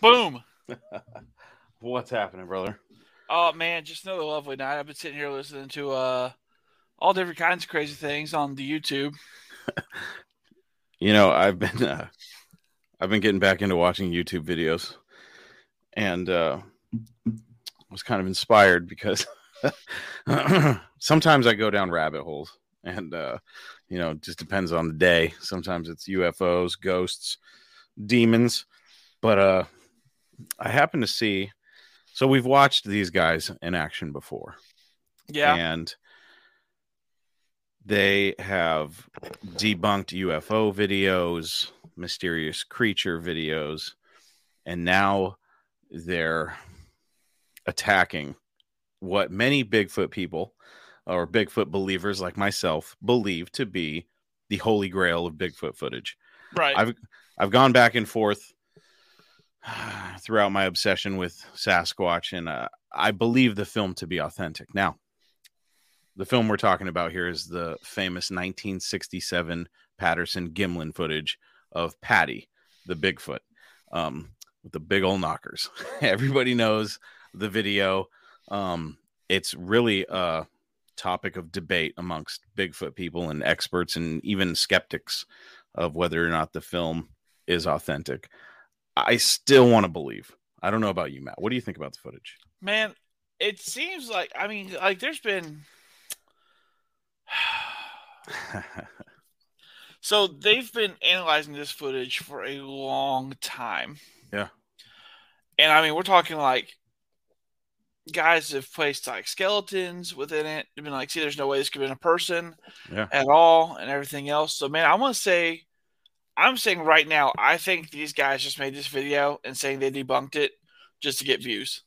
Boom. What's happening, brother? Oh man, just another lovely night. I've been sitting here listening to uh all different kinds of crazy things on the YouTube. You know, I've been uh, I've been getting back into watching YouTube videos, and uh, was kind of inspired because sometimes I go down rabbit holes, and uh, you know, just depends on the day. Sometimes it's UFOs, ghosts, demons, but uh, I happen to see. So we've watched these guys in action before, Yeah. and they have debunked UFO videos, mysterious creature videos, and now they're attacking what many Bigfoot people or Bigfoot believers like myself believe to be the holy grail of Bigfoot footage. right. I've I've gone back and forth throughout my obsession with Sasquatch, and uh, I believe the film to be authentic. Now, the film we're talking about here is the famous 1967 Patterson Gimlin footage of Patty, the Bigfoot, um, with the big old knockers. Everybody knows the video. Um, it's really a topic of debate amongst Bigfoot people and experts and even skeptics of whether or not the film is authentic. I still want to believe. I don't know about you, Matt. What do you think about the footage? Man, it seems like I mean, like there's been so they've been analyzing this footage for a long time. Yeah. And I mean, we're talking like guys have placed like skeletons within it. They've been like, see, there's no way this could have been a person Yeah. at all, and everything else. So, man, I want to say, I'm saying right now, I think these guys just made this video and saying they debunked it just to get views.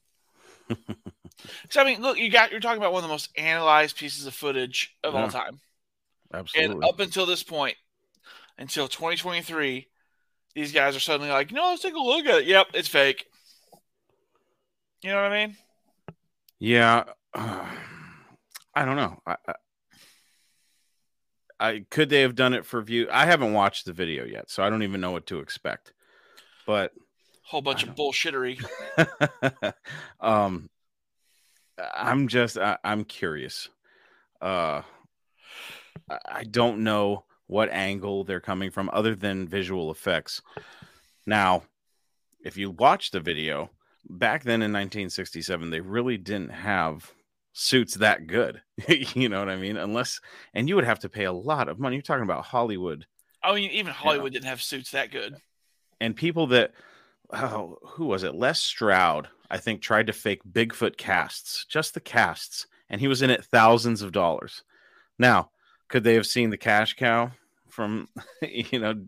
so, I mean, look, you got you're talking about one of the most analyzed pieces of footage of all time. Absolutely. And up until this point, until 2023, these guys are suddenly like, no, let's take a look at it. Yep, it's fake. You know what I mean? Yeah, uh, I don't know. I, I, I could they have done it for view? I haven't watched the video yet, so I don't even know what to expect. But Whole bunch of bullshittery. um, I'm just I, I'm curious. Uh, I- I don't know what angle they're coming from other than visual effects. Now, if you watch the video back then in 1967, they really didn't have suits that good. you know what I mean? Unless, and you would have to pay a lot of money. You're talking about Hollywood I mean, even Hollywood didn't have suits that good. and people that oh, who was it? Les Stroud, I think, tried to fake Bigfoot casts, just the casts, and he was in it thousands of dollars. Now, could they have seen the cash cow from you know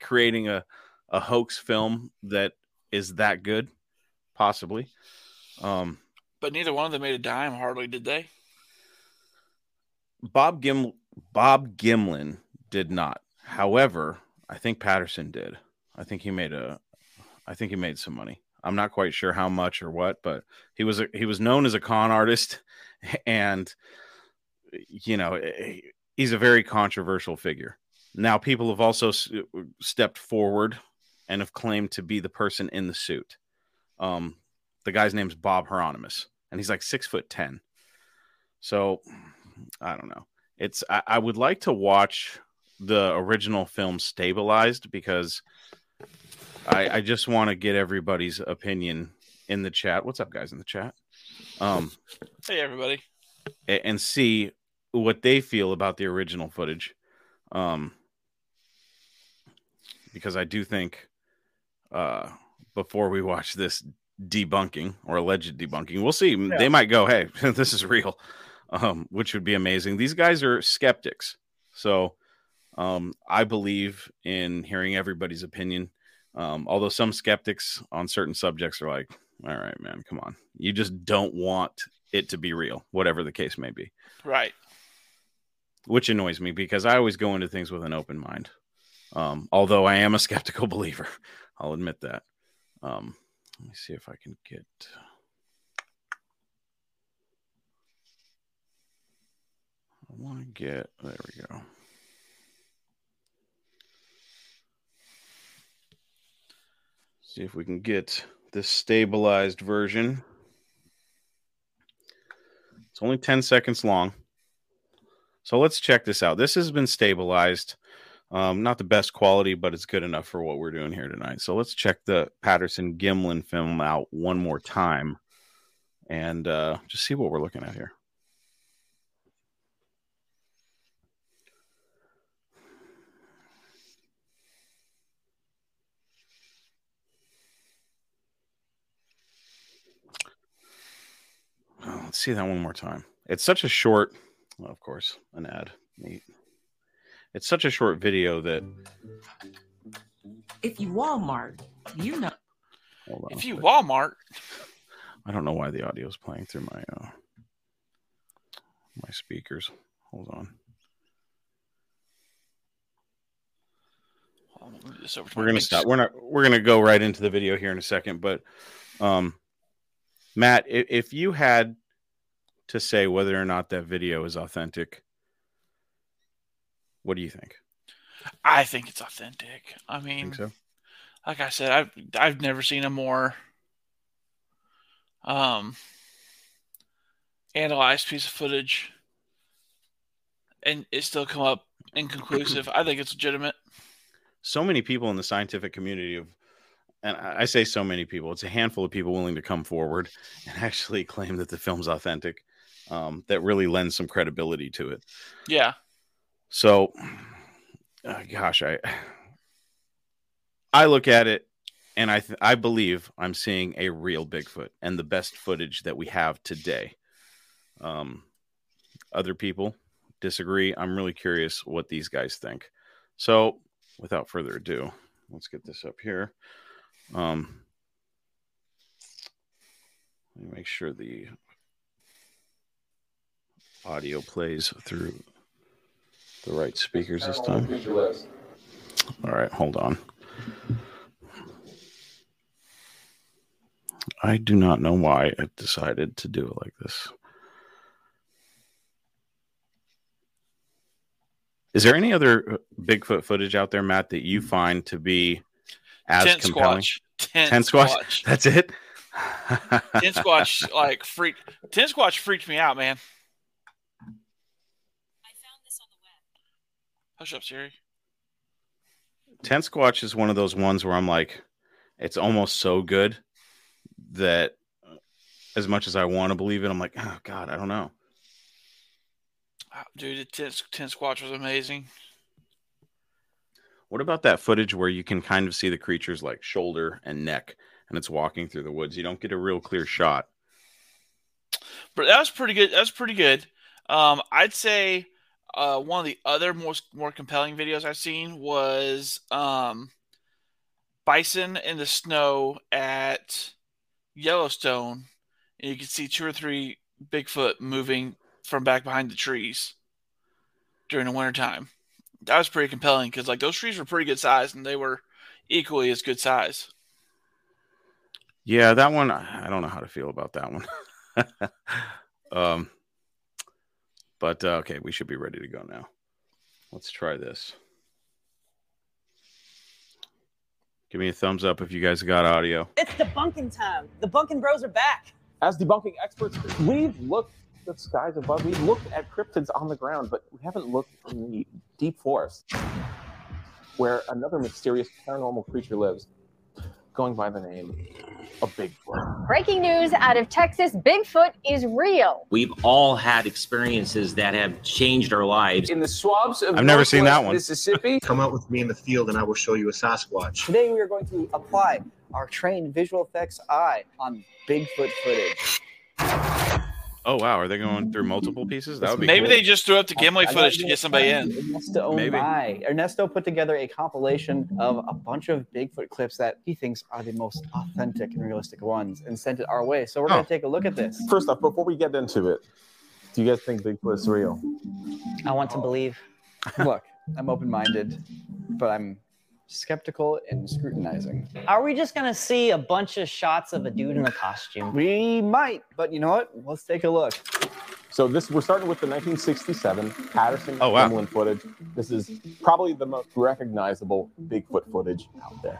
creating a a hoax film that is that good? Possibly. Um, But neither one of them made a dime, hardly, did they? Bob Gim Bob Gimlin did not. However, I think Patterson did. I think he made a I think he made some money. I'm not quite sure how much or what, but he was a, he was known as a con artist and you know, eh, he's a very controversial figure. Now people have also stepped forward and have claimed to be the person in the suit. Um the guy's name's Bob Hieronymus and he's like 6 foot 10. So I don't know. It's I, I would like to watch the original film stabilized because I I just want to get everybody's opinion in the chat. What's up, guys, in the chat? Um, Hey, everybody. and see what they feel about the original footage. Um, because I do think uh before we watch this debunking or alleged debunking, we'll see. Yeah. They might go, "Hey, this is real," um, which would be amazing. These guys are skeptics, so um, I believe in hearing everybody's opinion. Um, although some skeptics on certain subjects are like, "All right, man, come on, you just don't want it to be real, whatever the case may be," Right. which annoys me because I always go into things with an open mind. Um, although I am a skeptical believer, I'll admit that. Um, let me see if I can get. I want to get. There we go. See if we can get this stabilized version. It's only 10 seconds long. So let's check this out. This has been stabilized. Um, not the best quality, but it's good enough for what we're doing here tonight. So let's check the Patterson Gimlin film out one more time and uh, just see what we're looking at here. Oh, let's see that one more time. It's such a short, well, of course, an ad. Neat. It's such a short video that If you Walmart, you know. hold on If you sec. Walmart, I don't know why the audio is playing through my uh, my speakers. Hold on. Hold on, let me move this over to We're gonna stop. We're not. We're gonna go right into the video here in a second. But, um, Matt, if, if you had to say whether or not that video is authentic, what do you think? I think it's authentic. I mean, so? like I said, I've I've never seen a more um analyzed piece of footage, and it still come up inconclusive. I think it's legitimate. so many people in the scientific community of and I I say so many people, it's a handful of people willing to come forward and actually claim that the film's authentic. Um, that really lends some credibility to it. Yeah, So, uh, gosh, I I look at it and I th- I believe I'm seeing a real Bigfoot and the best footage that we have today. Um, other people disagree. I'm really curious what these guys think. So, without further ado, let's get this up here. Um, let me make sure the audio plays through the right speakers this time. All right, hold on. I do not know why I decided to do it like this. Is there any other uh, Bigfoot footage out there, Matt, that you find to be as tent compelling? squatch, tent, Tent squatch? squatch, That's it. tent squatch, like freak. Tent squatch freaked me out, man. I found this on the web. Hush up, Siri. Tent Squatch is one of those ones where I'm like, it's almost so good that as much as I want to believe it, I'm like, oh God, I don't know. Ah, Dude, the tent, tent squatch was amazing. What about that footage where you can kind of see the creature's like shoulder and neck and it's walking through the woods? You don't get a real clear shot. But that was pretty good. That was pretty good. Um, I'd say uh, one of the other most more compelling videos I've seen was um, bison in the snow at Yellowstone, and you can see two or three Bigfoot moving from back behind the trees during the wintertime. That was pretty compelling because like those trees were pretty good size and they were equally as good size. Yeah, that one, I I don't know how to feel about that one. um, but uh, okay, we should be ready to go now. Let's try this. Give me a thumbs up if you guys got audio. It's debunking time. The Bunkin' Bros are back. As debunking experts, we've looked at the skies above, we've looked at cryptids on the ground, but we haven't looked in the deep forest where another mysterious paranormal creature lives, going by the name of Bigfoot. Breaking news out of Texas Bigfoot is real. We've all had experiences that have changed our lives. In the swamps of I've never seen that one. Mississippi, Come out with me in the field and I will show you a Sasquatch. Today we are going to apply our trained visual effects eye on Bigfoot footage. Oh wow, are they going through mm-hmm. multiple pieces? That would be Maybe cool. they just threw up the Gimli footage to get somebody in. Ernesto oh Maybe. Omai. Ernesto put together a compilation of a bunch of Bigfoot clips that he thinks are the most authentic and realistic ones and sent it our way. So we're Oh. going to take a look at this. first off, before we get into it, do you guys think Bigfoot is real? I want to oh. believe. Look, I'm open minded, but I'm skeptical and scrutinizing. Are we just gonna see a bunch of shots of a dude in a costume? We might, but you know what? Let's take a look. So this we're starting with the 1967 Patterson Oh, wow. Gimlin footage. This is probably the most recognizable Bigfoot footage out there.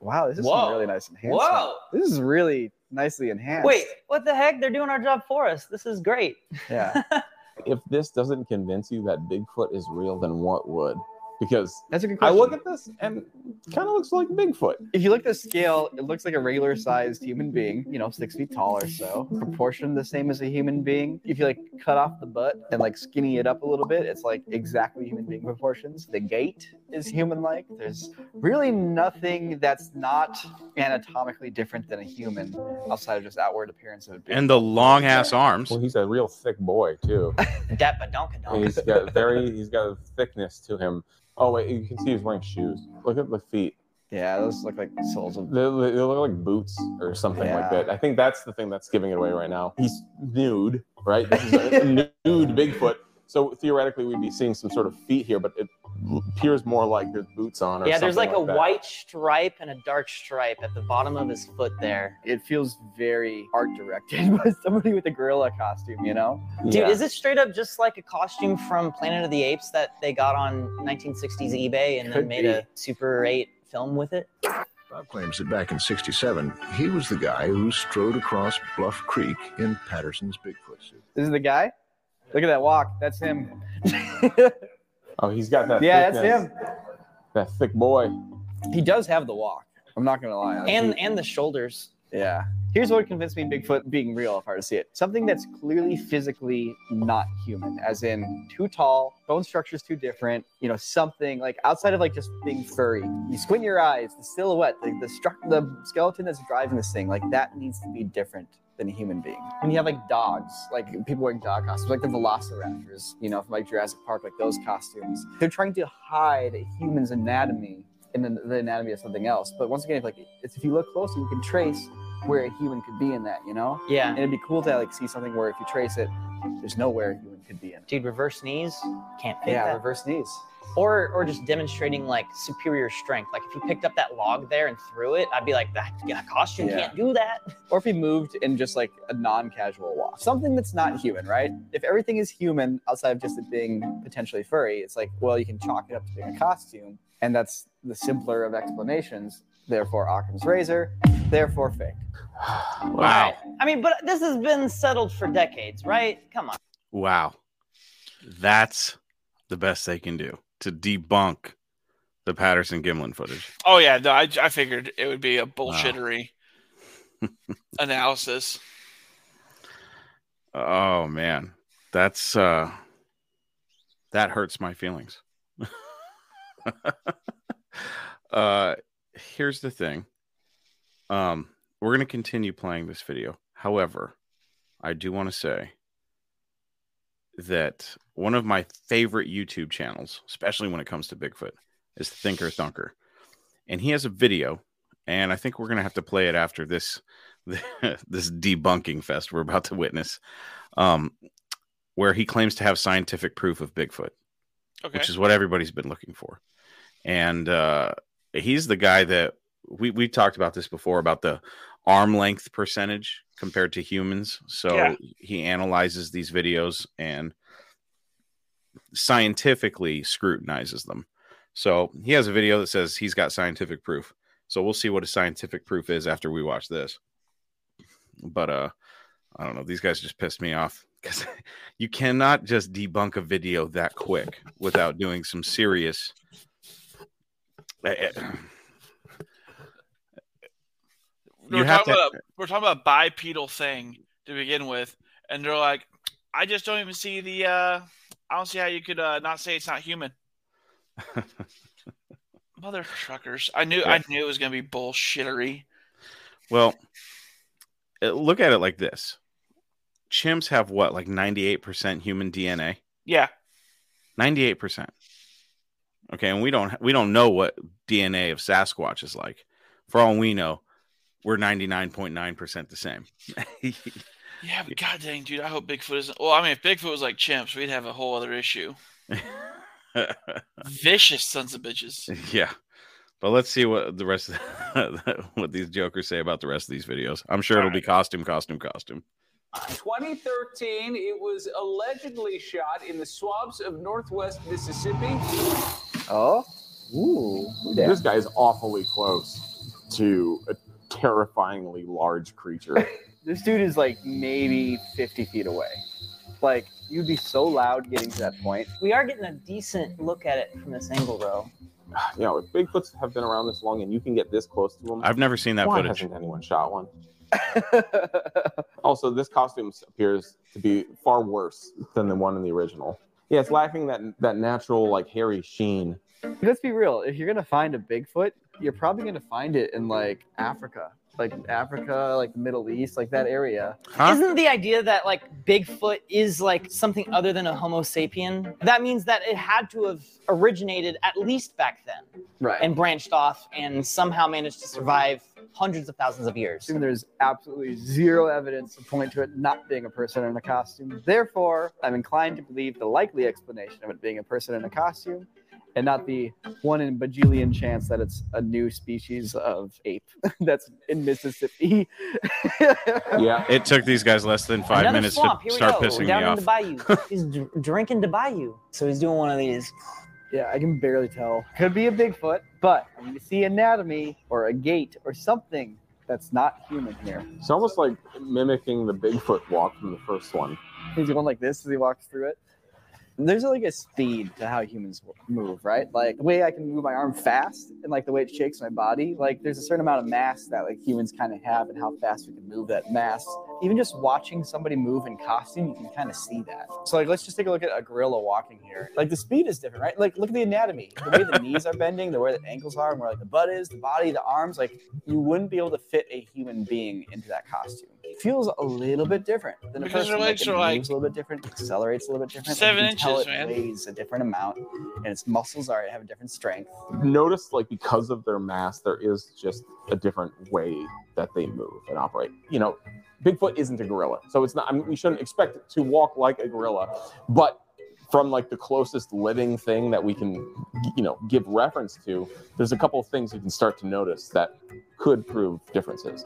Wow, this is Whoa. some really nice enhancement. Whoa. This is really nicely enhanced. Wait, what the heck? They're doing our job for us. This is great. Yeah. If this doesn't convince you that Bigfoot is real, then what would? Because That's a good I question. look at this and kind of looks like Bigfoot. if you look at the scale, it looks like a regular sized human being, you know, six feet tall or so, proportioned the same as a human being. If you like cut off the butt and like skinny it up a little bit, it's like exactly human being proportions. The gait is human like. There's really nothing that's not anatomically different than a human outside of just outward appearance of a being. And the long ass arms. Well, he's a real thick boy too. Dat badonka And he's got very, he's got a thickness to him. Oh wait, you can see he's wearing shoes. Look at the feet. yeah, those look like soles of They, they look like boots or something like that. I think that's the thing that's giving it away right now. He's nude, right? This is a nude Bigfoot. So theoretically, we'd be seeing some sort of feet here, but it appears more like there's boots on. Or Yeah, there's like something a that. white stripe and a dark stripe at the bottom of his foot there. it feels very art directed by somebody with a gorilla costume, you know? Dude, Yeah. is it straight up just like a costume from Planet of the Apes that they got on 1960s eBay and then made be. a Super 8 film with it? Bob claims that back in 67, he was the guy who strode across Bluff Creek in Patterson's Bigfoot suit. This is the guy. Look at that walk. That's him. Oh, he's got that. yeah, that's him. That thick boy. He does have the walk. I'm not gonna lie. Like, And he- and the shoulders. yeah. Here's what convinced me Bigfoot being real if I were to see it. Something that's clearly physically not human, as in too tall, bone structure's too different, you know, something like outside of like just being furry. You squint your eyes, the silhouette, the the, stru- the skeleton that's driving this thing, like that needs to be different than a human being. And you have like dogs, like people wearing dog costumes, like the velociraptors, you know, from like Jurassic Park, like those costumes, they're trying to hide a human's anatomy in the, the anatomy of something else. But once again, if like it's, if you look closely, you can trace where a human could be in that, you know? Yeah. And it'd be cool to like see something where if you trace it, there's nowhere a human could be in. Dude, reverse knees. Can't Yeah, that. reverse knees. Or or just demonstrating like superior strength. Like if he picked up that log there and threw it, I'd be like, that that costume Yeah. can't do that. Or if he moved in just like a non-casual walk. Something that's not human, right? If everything is human outside of just it being potentially furry, it's like, well, you can chalk it up to being a costume. And that's the simpler of explanations. Therefore, Occam's razor, therefore fake. Wow. I mean, but this has been settled for decades, right? Come on. Wow. That's the best they can do to debunk the Patterson Gimlin footage. Oh yeah, no, I, I figured it would be a bullshittery analysis. Oh man. That's uh that hurts my feelings. uh here's the thing. Um we're going to continue playing this video. However, I do want to say that one of my favorite YouTube channels, especially when it comes to Bigfoot, is Thinker Thunker. And he has a video, and I think we're going to have to play it after this this debunking fest we're about to witness. Um where he claims to have scientific proof of Bigfoot, Okay. which is what everybody's been looking for. And uh he's the guy that we we talked about this before about the arm length percentage compared to humans. So Yeah. he analyzes these videos and scientifically scrutinizes them. So he has a video that says he's got scientific proof. So we'll see what his scientific proof is after we watch this. But uh I don't know, these guys just pissed me off because you cannot just debunk a video that quick without doing some serious Eh, eh, we're you have talking to- about we're talking about bipedal thing to begin with, and they're like, I just don't even see the. uh I don't see how you could uh, not say it's not human. Mother truckers! I knew I knew it was gonna be bullshittery. Well, look at it like this: chimps have what, like ninety-eight percent human DNA. Yeah, Ninety-eight percent. Okay, and we don't we don't know what DNA of Sasquatch is like. For all we know, we're ninety-nine point nine percent the same. yeah, but god dang, dude, I hope Bigfoot isn't. Well, I mean, if Bigfoot was like chimps, we'd have a whole other issue. Vicious sons of bitches. yeah, but let's see what the rest of what these jokers say about the rest of these videos. I'm sure it'll be costume, costume, costume. 2013, it was allegedly shot in the swamps of northwest Mississippi. Oh, ooh, This guy's awfully close to a terrifyingly large creature. This dude is like maybe 50 feet away. Like you'd be so loud getting to that point. We are getting a decent look at it from this angle, though. you know, if Bigfoots have been around this long and you can get this close to them, I've never seen that why footage. hasn't anyone shot one? also, this costume appears to be far worse than the one in the original. Yeah, it's lacking that that natural like hairy sheen. Let's be real. If you're gonna find a Bigfoot, you're probably gonna find it in like Africa, like Africa, like the Middle East, like that area. Isn't the idea that like Bigfoot is like something other than a Homo sapien? That means that it had to have originated at least back then, Right. and branched off and somehow managed to survive hundreds of thousands of years. And there's absolutely zero evidence to point to it not being a person in a costume. Therefore, I'm inclined to believe the likely explanation of it being a person in a costume and not the one in bajillion chance that it's a new species of ape that's in Mississippi. Yeah. It took these guys less than five Another minutes swamp. to Here we start go. pissing down me in the off. bayou. He's dr- drinking the bayou, so he's doing one of these. Yeah, I can barely tell. Could be a Bigfoot, but when you see anatomy or a gait or something that's not human here. It's almost like mimicking the Bigfoot walk from the first one. He's going like this as he walks through it. There's like a speed to how humans move, right? Like the way I can move my arm fast and like the way it shakes my body. Like there's a certain amount of mass that like humans kind of have and how fast we can move that mass. Even just watching somebody move in costume, you can kind of see that. So like let's just take a look at a gorilla walking here. Like the speed is different, right? Like look at the anatomy, the way the knees are bending, the way the ankles are, and where like the butt is, the body, the arms. Like you wouldn't be able to fit a human being into that costume. It feels a little bit different than a Because person. their Like, legs it are, like, moves a little bit different, accelerates a little bit different. seven you can tell inches, it man. weighs a different amount, and its muscles are have a different strength. Notice, like, because of their mass, there is just a different way that they move and operate. You know, Bigfoot isn't a gorilla, so it's not. I mean, we shouldn't expect it to walk like a gorilla, but from like the closest living thing that we can, you know, give reference to, there's a couple of things you can start to notice that could prove differences.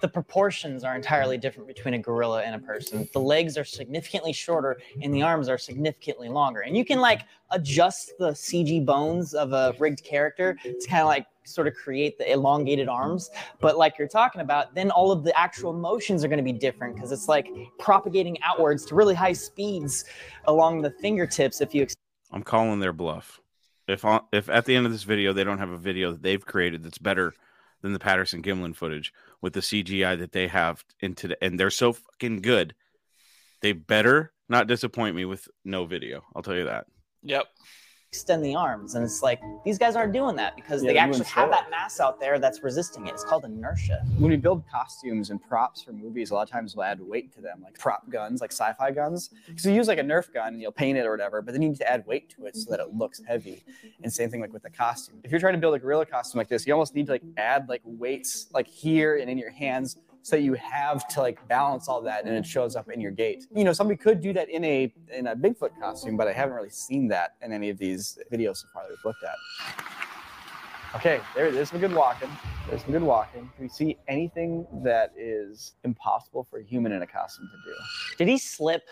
The proportions are entirely different between a gorilla and a person. The legs are significantly shorter and the arms are significantly longer. And you can like adjust the CG bones of a rigged character to kind of like sort of create the elongated mm-hmm. arms. But like you're talking about, then all of the actual motions are going to be different because it's like propagating outwards to really high speeds along the fingertips if you I'm calling their bluff. If on, if at the end of this video they don't have a video that they've created that's better than the Patterson Gimlin footage with the CGI that they have into the, and they're so fucking good, they better not disappoint me with no video. I'll tell you that. Yep. Extend the arms. And it's like these guys aren't doing that because Yeah, they actually have that mass out there that's resisting it. It's called inertia. When we build costumes and props for movies, a lot of times we'll add weight to them, like prop guns, like sci-fi guns. Mm-hmm. So you use like a Nerf gun and you'll paint it or whatever, but then you need to add weight to it so that it looks heavy. And same thing like with the costume. If you're trying to build a gorilla costume like this, you almost need to like add like weights like here and in your hands so you have to like balance all that and it shows up in your gait. You know, somebody could do that in a in a Bigfoot costume, but I haven't really seen that in any of these videos so far that we've looked at. Okay, there, there's some good walking. There's some good walking. Do we see anything that is impossible for a human in a costume to do? Did he slip?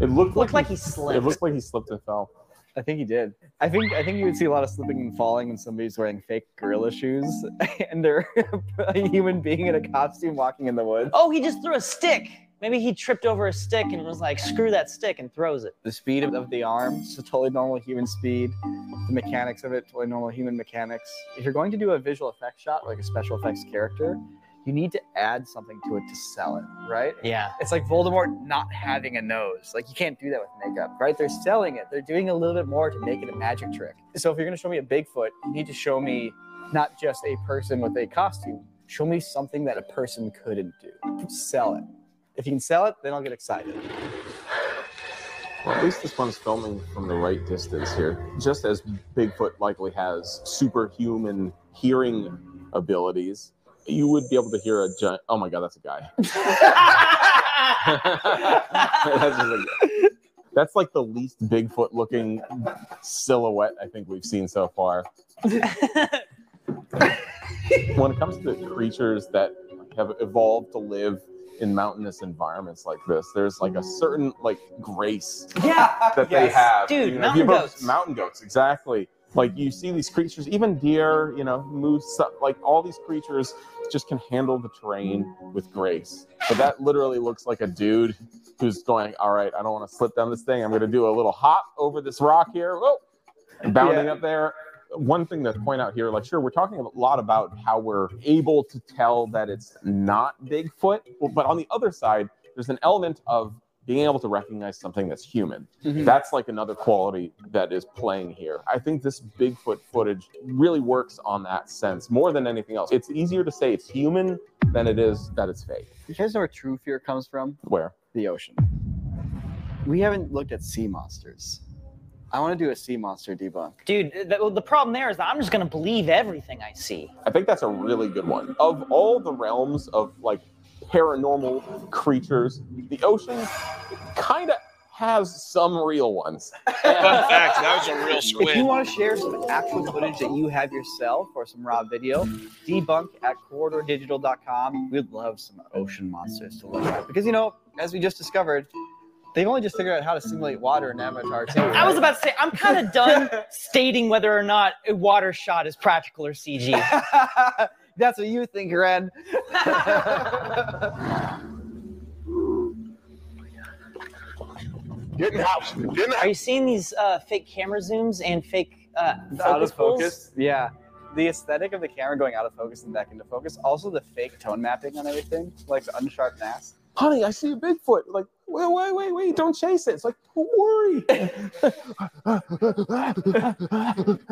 It looked Looked like he slipped. It looked like he slipped and fell. I think he did. I think I think you would see a lot of slipping and falling when somebody's wearing fake gorilla shoes and they're a human being in a costume walking in the woods. Oh, he just threw a stick. Maybe he tripped over a stick and was like, screw that stick and throws it. The speed of, of the arm, is a totally normal human speed. The mechanics of it, totally normal human mechanics. If you're going to do a visual effects shot, like a special effects character, you need to add something to it to sell it, right? Yeah. It's like Voldemort not having a nose. Like you can't do that with makeup, right? They're selling it. They're doing a little bit more to make it a magic trick. So if you're gonna show me a Bigfoot, you need to show me not just a person with a costume. Show me something that a person couldn't do. Sell it. If you can sell it, then I'll get excited. Well, at least this one's filming from the right distance here. Just as Bigfoot likely has superhuman hearing abilities, you would be able to hear a giant. Oh my god, that's a guy. that's, just a- that's like the least Bigfoot looking silhouette I think we've seen so far. when it comes to creatures that have evolved to live in mountainous environments like this, there's like a certain like grace Yeah. that they have. Dude, You know, mountain goats. Mountain goats, exactly. Like you see these creatures, even deer, you know, moose, like all these creatures just can handle the terrain with grace. But that literally looks like a dude who's going, all right, I don't want to slip down this thing. I'm going to do a little hop over this rock here. Whoa, bounding Yeah. up there. One thing to point out here, like, sure, we're talking a lot about how we're able to tell that it's not Bigfoot, but on the other side, there's an element of being able to recognize something that's human. Mhm. That's like another quality that is playing here. I think this Bigfoot footage really works on that sense more than anything else. It's easier to say it's human than it is that it's fake. You guys know where true fear comes from? Where? The ocean. We haven't looked at sea monsters. I want to do a sea monster debunk. Dude, the, the problem there is that I'm just gonna believe everything I see. I think that's a really good one. Of all the realms of like paranormal creatures, the ocean kind of has some real ones. Fun fact, that was a real squid. If you want to share some actual footage that you have yourself or some raw video, debunk at corridordigital.com. We'd love some ocean monsters to look at. Because, you know, as we just discovered, they've only just figured out how to simulate water in Avatar 2. I was about to say, I'm kind of done stating whether or not a water shot is practical or CG. That's what you think, Ren. Get in the house. Get in the Are you seeing these uh, fake camera zooms and fake uh, out of focus pulls? focus. Yeah. The aesthetic of the camera going out of focus and back into focus. Also the fake tone mapping on everything, like the unsharp mask. Honey, I see a Bigfoot. Like, wait, wait, wait, wait, don't chase it. It's like, don't worry.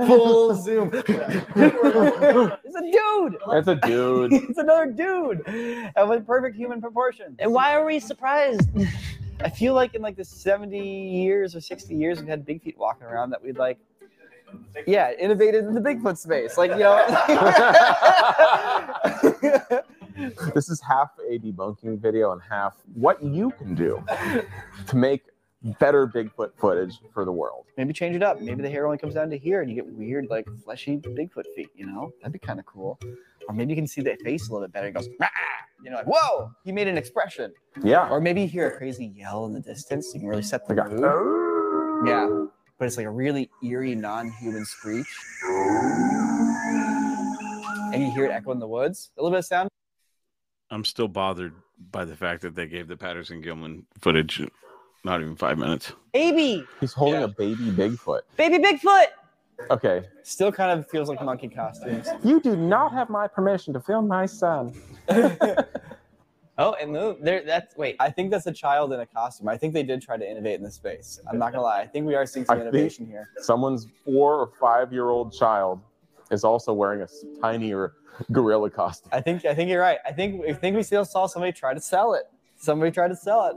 Full zoom. it's a dude. That's a dude. it's another dude. And with perfect human proportions. And why are we surprised? I feel like in like the 70 years or 60 years we've had big feet walking around that we'd like yeah, innovated in the Bigfoot space. Like, you know, this is half a debunking video and half what you can do to make better Bigfoot footage for the world. maybe change it up. Maybe the hair only comes down to here and you get weird, like fleshy Bigfoot feet, you know? That'd be kind of cool. Or maybe you can see the face a little bit better. It goes, "Rah!" you know, like, whoa, he made an expression. Yeah. Or maybe you hear a crazy yell in the distance. You can really set the Like a- mood. Yeah. But it's like a really eerie, non human screech. And you hear it echo in the woods. A little bit of sound. I'm still bothered by the fact that they gave the Patterson Gimlin footage not even five minutes. Baby, He's holding a baby Bigfoot. baby Bigfoot. Okay. Still kind of feels like monkey costumes. You do not have my permission to film my son. Oh, and moved. There. That's wait. I think that's a child in a costume. I think they did try to innovate in this space. I'm not gonna lie. I think we are seeing some I think- innovation here. Someone's four or five year old child is also wearing a tinier gorilla costume. I think I think you're right. I think I think we still saw somebody try to sell it. Somebody tried to sell it.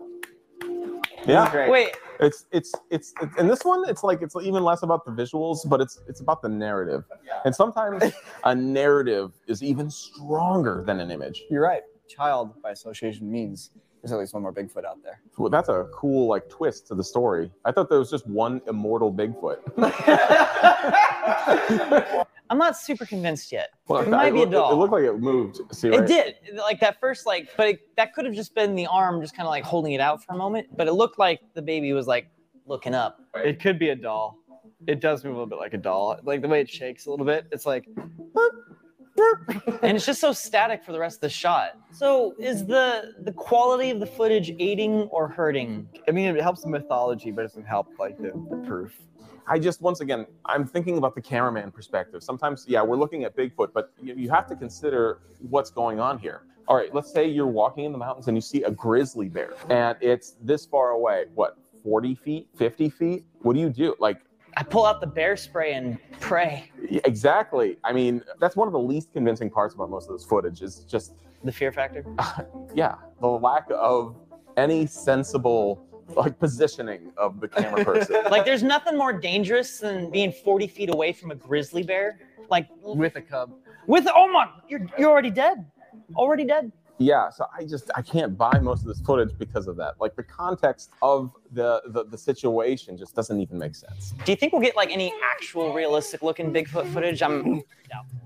Yeah. great. Wait. It's, it's it's it's in this one it's like it's even less about the visuals but it's it's about the narrative Yeah. and sometimes a narrative is even stronger than an image You're right. Child by association means there's at least one more Bigfoot out there. well, that's a cool like twist to the story i thought there was just one immortal bigfoot I'm not super convinced yet. Well, it might be a looked- doll. it looked like it moved see It right? did. Like that first, like, but it, that could have just been the arm just kind of like holding it out for a moment. But it looked like the baby was like looking up. It could be a doll. It does move a little bit like a doll. Like the way it shakes a little bit. It's like and it's just so static for the rest of the shot. So is the the quality of the footage aiding or hurting? I mean it helps the mythology, but it doesn't help like the, the proof. I just once again, I'm thinking about the cameraman perspective. Sometimes, yeah, we're looking at Bigfoot, but you, you have to consider what's going on here. All right, let's say you're walking in the mountains and you see a grizzly bear, and it's this far away. What, 40 feet, 50 feet? What do you do? Like, I pull out the bear spray and pray. exactly. I mean, that's one of the least convincing parts about most of this footage is just, The fear factor. yeah, the lack of any sensible like positioning of the camera person. Like there's nothing more dangerous than being 40 feet away from a grizzly bear. Like With a cub. with oh my, you're you're already dead. Already dead. yeah so i just i can't buy most of this footage because of that like the context of the the, the situation just doesn't even make sense Do you think we'll get like any actual realistic looking Bigfoot footage? I'm doubtful.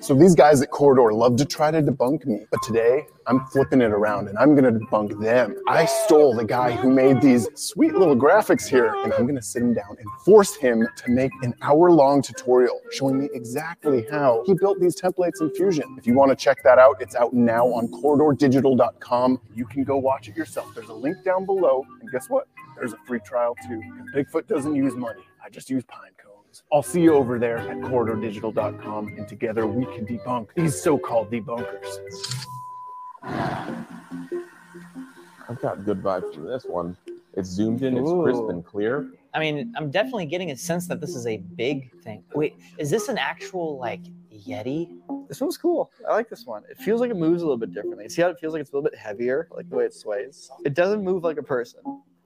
So these guys at Corridor love to try to debunk me, but today I'm flipping it around and I'm gonna debunk them. I stole the guy who made these sweet little graphics here, and I'm gonna sit him down and force him to make an hour-long tutorial showing me exactly how he built these templates in Fusion. If you want to check that out, it's out now on corridordigital.com. You can go watch it yourself. There's a link down below, and guess what? There's a free trial too. Bigfoot doesn't use money. I just use pine cones. I'll see you over there at corridordigital.com, and together we can debunk these so-called debunkers. I've got good vibes from this one. It's zoomed in, it's crisp and clear. I mean, I'm definitely getting a sense that this is a big thing. Wait, is this an actual like Yeti? This one's cool. I like this one. It feels like it moves a little bit differently. See how it feels like it's a little bit heavier, like the way it sways. It doesn't move like a person.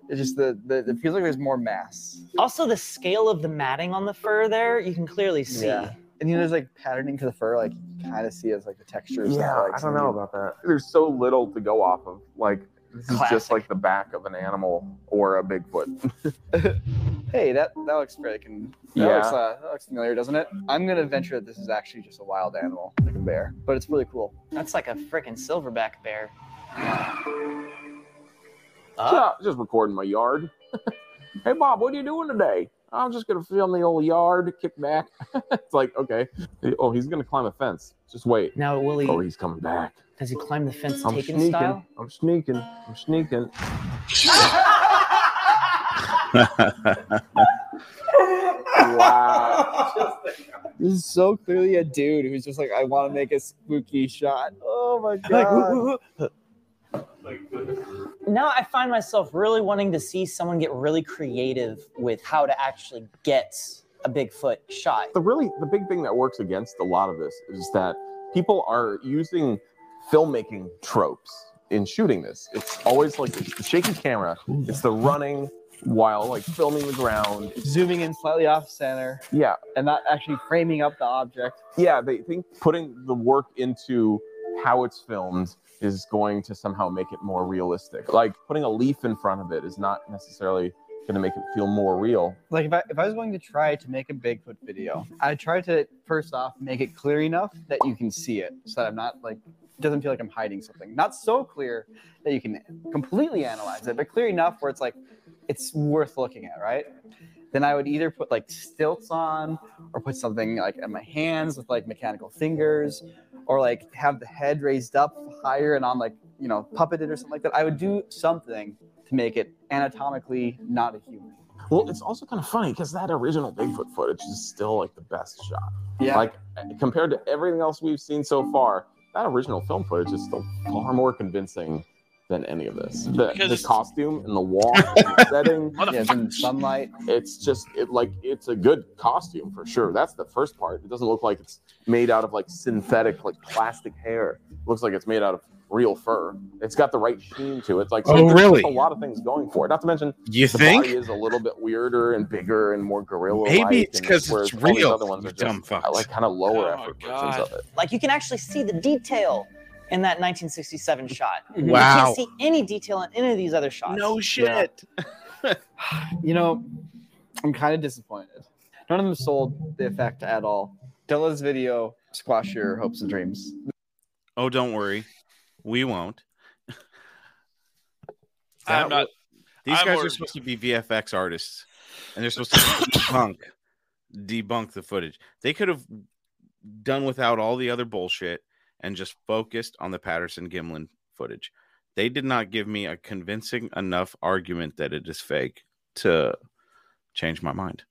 It's just the, the it feels like there's more mass. Also, the scale of the matting on the fur there, you can clearly see. Yeah. And you know, there's like patterning to the fur, like you kind of see as like the textures. Yeah, like, I don't know about that. There's so little to go off of. Like this is just like the back of an animal or a Bigfoot. Hey, that that looks very con- that Yeah. looks, uh, that looks familiar, doesn't it? I'm gonna venture that this is actually just a wild animal, like a bear, but it's really cool. That's like a freaking silverback bear. Yeah, just recording my yard. hey Bob, what are you doing today? I'm just gonna film the old yard, kick back. it's like okay. Oh, he's gonna climb a fence. Just wait. Now, will he? Oh, he's coming back. Does he climb the fence I'm taken sneaking. style? I'm sneaking. I'm sneaking. wow. This is so clearly a dude who's just like, I want to make a spooky shot. Oh my god. Now I find myself really wanting to see someone get really creative with how to actually get a Bigfoot shot. the really the big thing that works against a lot of this is that people are using filmmaking tropes in shooting this. It's always like it's the shaky camera, it's the running while like filming the ground. Zooming in slightly off center. Yeah. And not actually framing up the object. Yeah, they think putting the work into how it's filmed is going to somehow make it more realistic. Like putting a leaf in front of it is not necessarily going to make it feel more real. Like if I if I was going to try to make a Bigfoot video, I'd try to first off make it clear enough that you can see it, so that I'm not like doesn't feel like I'm hiding something. Not so clear that you can completely analyze it, but clear enough where it's like it's worth looking at, right? Then I would either put like stilts on or put something like in my hands with like mechanical fingers or like have the head raised up higher and on like, you know, puppeted or something like that. I would do something to make it anatomically not a human. Well, it's also kind of funny because that original Bigfoot footage is still like the best shot. Yeah. Like compared to everything else we've seen so far, that original film footage is still far more convincing than any of this. The, the costume and the walk and the setting, Yeah, it's sunlight. it's just it like it's a good costume for sure. That's the first part. It doesn't look like it's made out of like synthetic like plastic hair. It looks like it's made out of real fur. It's got the right sheen to it. It's like Oh, there's really? A lot of things going for it. Not to mention You the think? body is a little bit weirder and bigger and more gorilla. Maybe it's 'cause it's real, Other ones you are dumb just fucks. like kind of lower Oh, effort versions of it. Like you can actually see the detail in that 1967 shot. Mm-hmm. You can't see any detail in any of these other shots. No shit. You know, I'm kind of disappointed. None of them sold the effect at all. Don't let this video squash your hopes and dreams. Oh, don't worry. We won't. I'm not. These I'm guys more- are supposed to be VFX artists, and they're supposed to debunk, debunk the footage. They could have done without all the other bullshit and just focused on the Patterson Gimlin footage. They did not give me a convincing enough argument that it is fake to change my mind.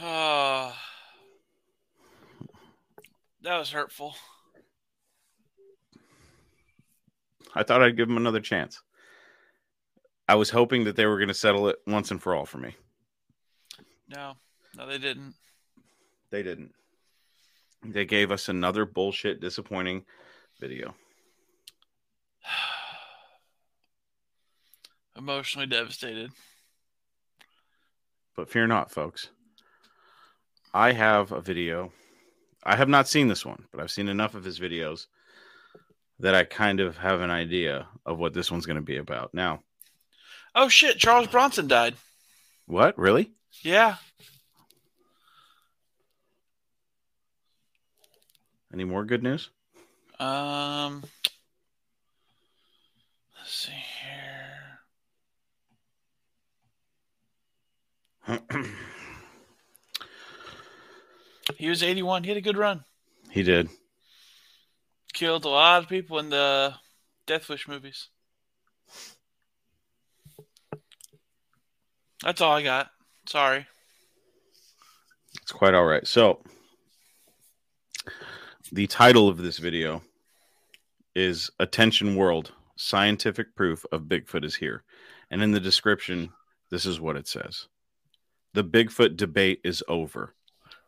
Uh, that was hurtful. I thought I'd give them another chance. I was hoping that they were going to settle it once and for all for me. No, no, they didn't. They didn't. They gave us another bullshit, disappointing video. Emotionally devastated. But fear not, folks. I have a video. I have not seen this one, but I've seen enough of his videos that I kind of have an idea of what this one's going to be about. Now, Oh shit! Charles Bronson died. what? Really? Yeah. Any more good news? Um, let's see here. He was 81. He had a good run. he did. Killed a lot of people in the Death Wish movies. That's all I got. Sorry. It's quite all right. So, the title of this video is Attention World Scientific Proof of Bigfoot is Here. And in the description, this is what it says The Bigfoot debate is over.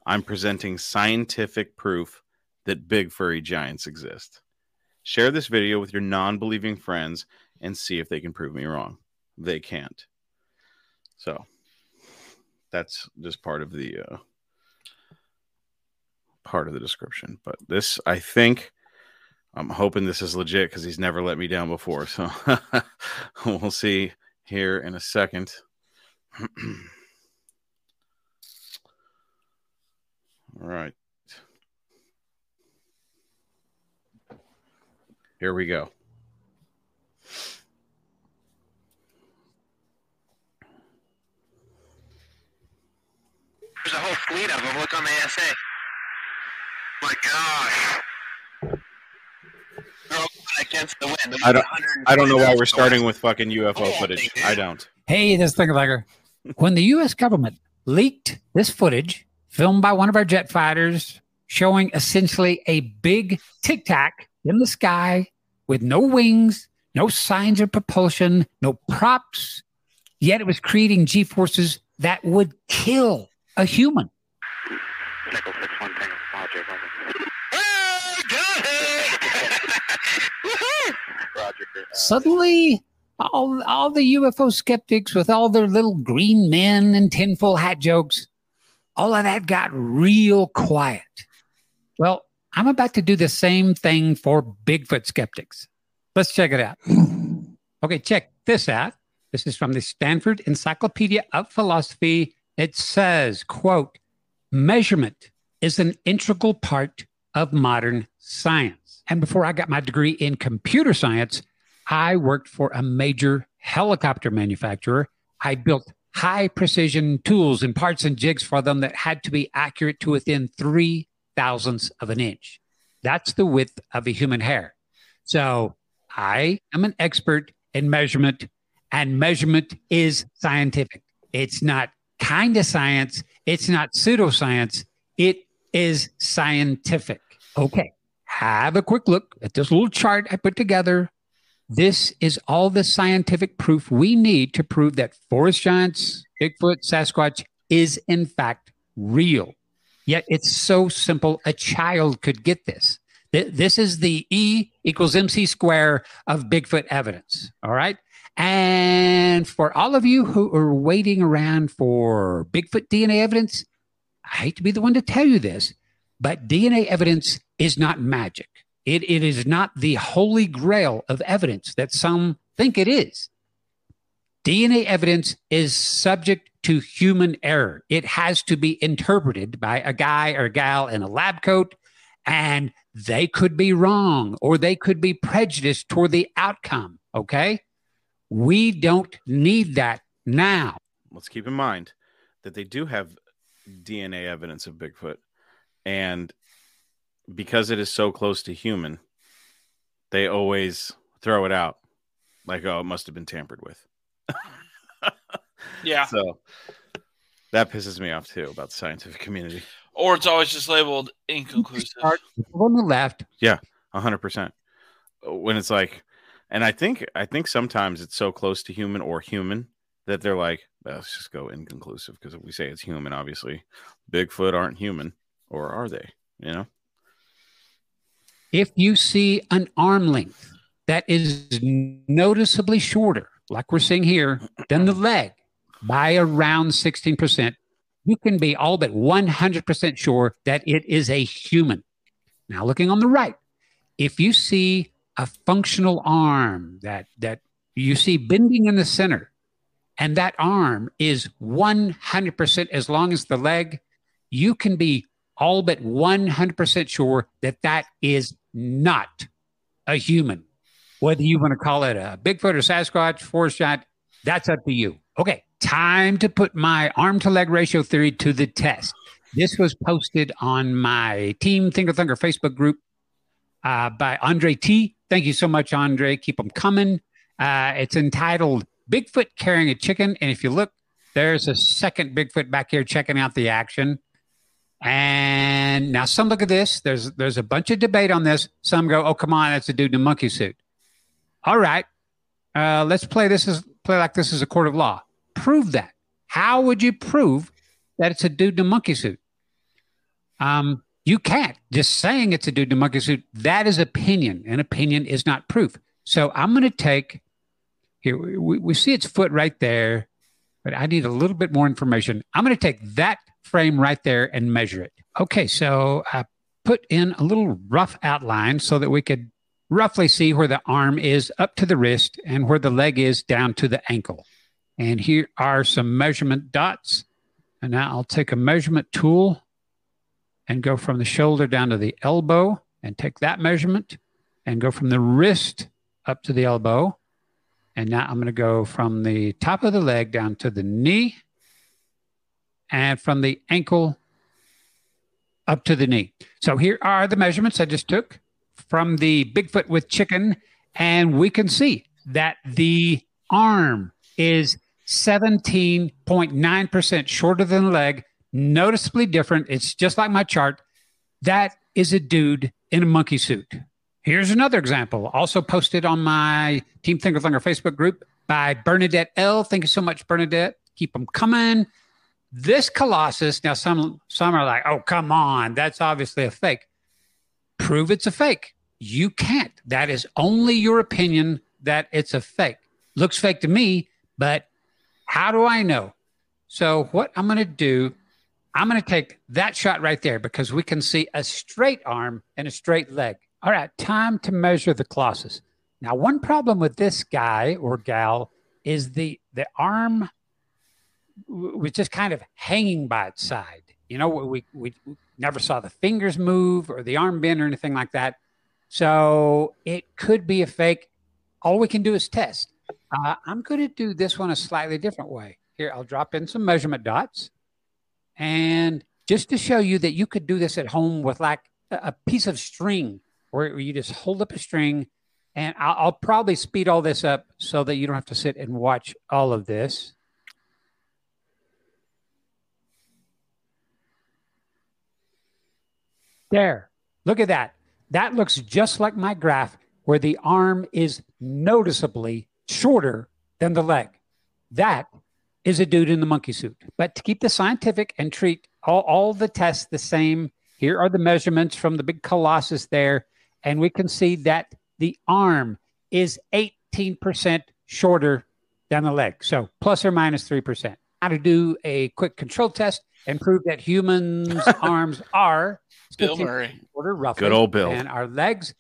I'm presenting scientific proof that big furry giants exist. Share this video with your non believing friends and see if they can prove me wrong. They can't. So, that's just part of the uh, part of the description. But this, I think, I'm hoping this is legit because he's never let me down before. So we'll see here in a second. All right. Here we go. There's a whole fleet of them. Look on the ASA. My gosh. Against the wind. I don't. I don't know why we're starting with fucking UFO footage. I don't. Hey, this Thingalagger. when the U.S. government leaked this footage filmed by one of our jet fighters showing essentially a big tic tac in the sky with no wings, no signs of propulsion, no props, yet it was creating G forces that would kill a human. Suddenly, all, all the UFO skeptics with all their little green men and tinfoil hat jokes, all of that got real quiet. Well, I'm about to do the same thing for Bigfoot skeptics. Let's check it out. Okay, check this out. This is from the Stanford Encyclopedia of Philosophy. It says, quote, measurement is an integral part of modern science. And before I got my degree in computer science, I worked for a major helicopter manufacturer. I built high precision tools and parts and jigs for them that had to be accurate to within three thousandths of an inch. That's the width of a human hair. So I am an expert in measurement, and measurement is scientific. It's not kind of science, it's not pseudoscience, it is scientific. Okay, have a quick look at this little chart I put together. This is all the scientific proof we need to prove that forest giants, Bigfoot, Sasquatch is in fact real. Yet it's so simple, a child could get this. This is the E equals MC square of Bigfoot evidence. All right. And for all of you who are waiting around for Bigfoot DNA evidence, I hate to be the one to tell you this, but DNA evidence is not magic. It, it is not the holy grail of evidence that some think it is. DNA evidence is subject to human error. It has to be interpreted by a guy or gal in a lab coat, and they could be wrong or they could be prejudiced toward the outcome. Okay. We don't need that now. let's keep in mind that they do have DNA evidence of Bigfoot. And because it is so close to human, they always throw it out like, oh, it must have been tampered with. Yeah. So that pisses me off too about the scientific community. Or it's always just labeled inconclusive. On the left, Yeah, hundred percent. When it's like, and I think I think sometimes it's so close to human or human that they're like, "Well, let's just go inconclusive because if we say it's human, obviously, Bigfoot aren't human, or are they? You know? If you see an arm length that is noticeably shorter, like we're seeing here, than the leg by around 16%, you can be all but 100% sure that it is a human. Now, looking on the right, if you see a functional arm that, that you see bending in the center, and that arm is 100% as long as the leg, you can be all but 100% sure that that is not a human. Whether you want to call it a Bigfoot or Sasquatch, four shot, that's up to you. Okay, time to put my arm to leg ratio theory to the test. This was posted on my Team Thinker Thunker Facebook group uh, by Andre T. Thank you so much, Andre. Keep them coming. Uh, it's entitled Bigfoot Carrying a Chicken. And if you look, there's a second Bigfoot back here checking out the action. And now some look at this. There's there's a bunch of debate on this. Some go, "Oh, come on, that's a dude in a monkey suit." All right, uh, let's play this as play like this is a court of law. Prove that. How would you prove that it's a dude in a monkey suit? Um, you can't just saying it's a dude in a monkey suit. That is opinion, and opinion is not proof. So I'm going to take here. We, we see its foot right there, but I need a little bit more information. I'm going to take that frame right there and measure it. Okay, so I put in a little rough outline so that we could roughly see where the arm is up to the wrist and where the leg is down to the ankle. And here are some measurement dots. And now I'll take a measurement tool and go from the shoulder down to the elbow and take that measurement and go from the wrist up to the elbow. And now I'm going to go from the top of the leg down to the knee and from the ankle up to the knee. So here are the measurements I just took from the Bigfoot with chicken. And we can see that the arm is 17.9% shorter than the leg, noticeably different. It's just like my chart. That is a dude in a monkey suit. Here's another example, also posted on my Team Thinker Thunker Facebook group by Bernadette L. Thank you so much, Bernadette. Keep them coming. This Colossus, now some some are like, oh, come on, that's obviously a fake. Prove it's a fake. You can't. That is only your opinion that it's a fake. Looks fake to me, but how do I know? So what I'm going to do, I'm going to take that shot right there because we can see a straight arm and a straight leg. All right, time to measure the Colossus. Now, one problem with this guy or gal is the the arm was just kind of hanging by its side. You know, we, we, never saw the fingers move or the arm bend or anything like that. So it could be a fake. All we can do is test. Uh, I'm going to do this one a slightly different way. Here, I'll drop in some measurement dots. And just to show you that you could do this at home with like a, a piece of string where you just hold up a string. And I'll, I'll probably speed all this up so that you don't have to sit and watch all of this. There. Look at that. That looks just like my graph where the arm is noticeably shorter than the leg. That is a dude in the monkey suit. But to keep the scientific and treat all, all the tests the same, here are the measurements from the big colossus there. And we can see that the arm is 18% shorter than the leg. So plus or minus 3%. How to do a quick control test and prove that humans' arms are Bill Murray. Shorter, roughly, Good old Bill. And our legs,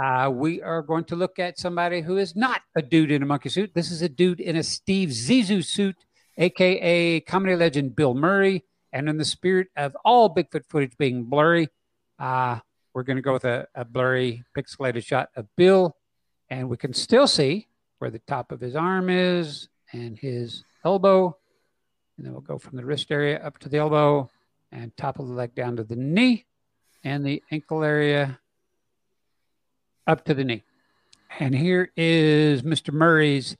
uh, we are going to look at somebody who is not a dude in a monkey suit. This is a dude in a Steve Zissou suit, aka comedy legend Bill Murray. And in the spirit of all Bigfoot footage being blurry, uh, we're going to go with a, a blurry pixelated shot of Bill. And we can still see where the top of his arm is and his elbow. And then we'll go from the wrist area up to the elbow and top of the leg down to the knee and the ankle area up to the knee. And here is Mr. Murray's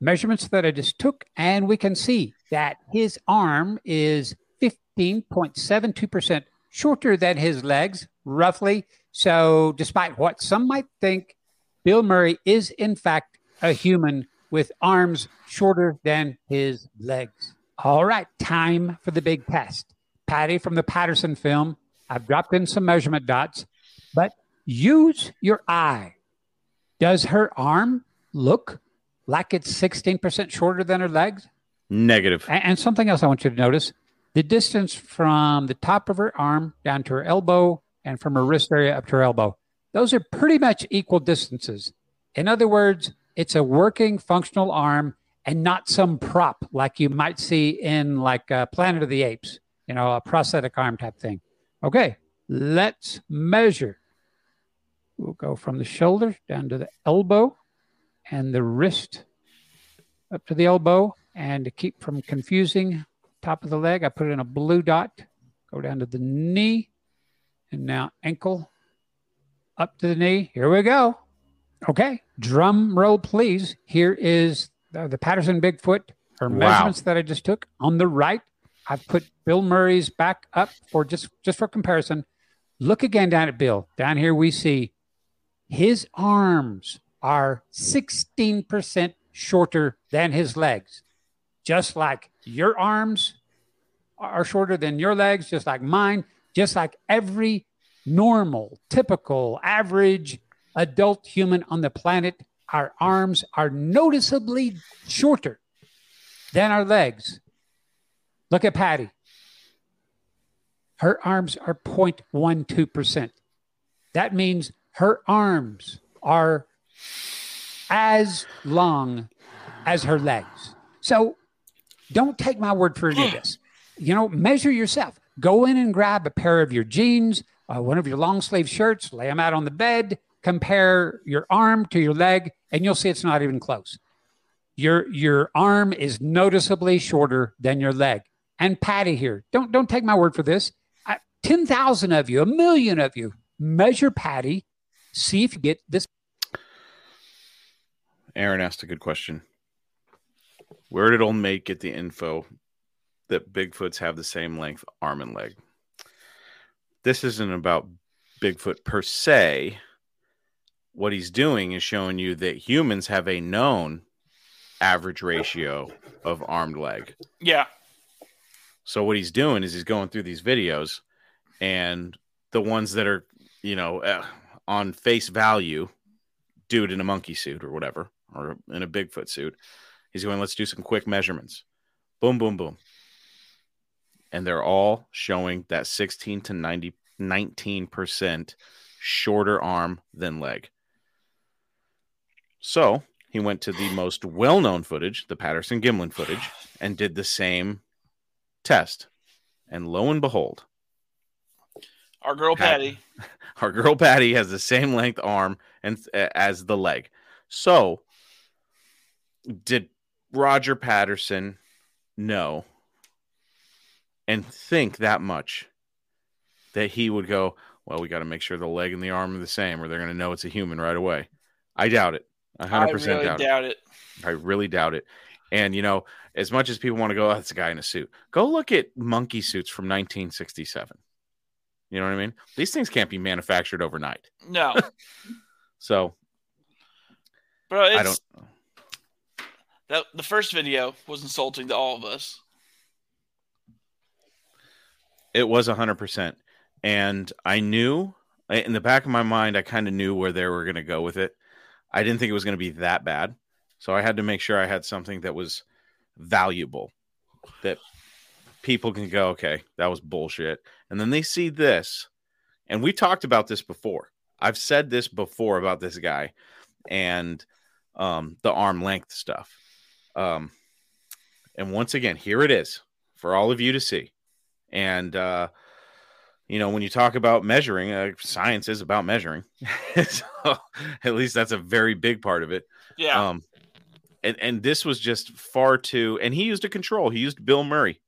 measurements that I just took. And we can see that his arm is 15.72% shorter than his legs, roughly. So, despite what some might think, Bill Murray is, in fact, a human with arms shorter than his legs. All right, time for the big test. Patty from the Patterson film. I've dropped in some measurement dots, but use your eye. Does her arm look like it's 16% shorter than her legs? Negative. And, and something else I want you to notice the distance from the top of her arm down to her elbow and from her wrist area up to her elbow. Those are pretty much equal distances. In other words, it's a working functional arm and not some prop like you might see in like uh, Planet of the Apes, you know, a prosthetic arm type thing. Okay, let's measure. We'll go from the shoulder down to the elbow and the wrist up to the elbow. And to keep from confusing top of the leg, I put in a blue dot. Go down to the knee and now ankle up to the knee. Here we go. Okay, drum roll, please. Here is the, the Patterson Bigfoot, her Wow. measurements that I just took. On the right, I've put Bill Murray's back up for just just for comparison. Look again down at Bill. Down here we see his arms are 16% shorter than his legs. Just like your arms are shorter than your legs, just like mine, just like every normal, typical, average adult human on the planet, our arms are noticeably shorter than our legs. Look at Patty. Her arms are 0.12%. That means her arms are as long as her legs. So don't take my word for any of this. You know, measure yourself. Go in and grab a pair of your jeans, uh, one of your long sleeve shirts, lay them out on the bed, compare your arm to your leg, and you'll see it's not even close. Your your arm is noticeably shorter than your leg. And Patty here, don't don't take my word for this. I, Ten thousand of you, a million of you, measure Patty, see if you get this. Aaron asked a good question. Where did old mate get the info that Bigfoots have the same length arm and leg? This isn't about Bigfoot per se. What he's doing is showing you that humans have a known average ratio of armed leg. Yeah. So what he's doing is he's going through these videos, and the ones that are, you know, uh, on face value, dude in a monkey suit or whatever, or in a Bigfoot suit, he's going, let's do some quick measurements. Boom, boom, boom. And they're all showing that 16 to 90, 19% shorter arm than leg. So he went to the most well known footage, the Patterson Gimlin footage, and did the same test. And lo and behold, Our girl Pat- Patty. our girl Patty has the same length arm and as the leg. So, did Roger Patterson know and think that much that he would go, well, we got to make sure the leg and the arm are the same, or they're going to know it's a human right away? I doubt it. Hundred percent really doubt, doubt it. it. I really doubt it. And you know, as much as people want to go, oh, that's a guy in a suit. Go look at monkey suits from 1967. You know what I mean? These things can't be manufactured overnight. No, So bro. It's, I don't. That the first video was insulting to all of us. It was 100%. And I knew in the back of my mind, I kind of knew where they were going to go with it. I didn't think it was going to be that bad. So I had to make sure I had something that was valuable that people can go, okay, that was bullshit. And then they see this. And we talked about this before. I've said this before about this guy and um, the arm length stuff. Um, and once again, here it is for all of you to see. And, uh, you know, when you talk about measuring, uh, science is about measuring. so at least that's a very big part of it. Yeah. Um, and, and this was just far too, and he used a control. He used Bill Murray.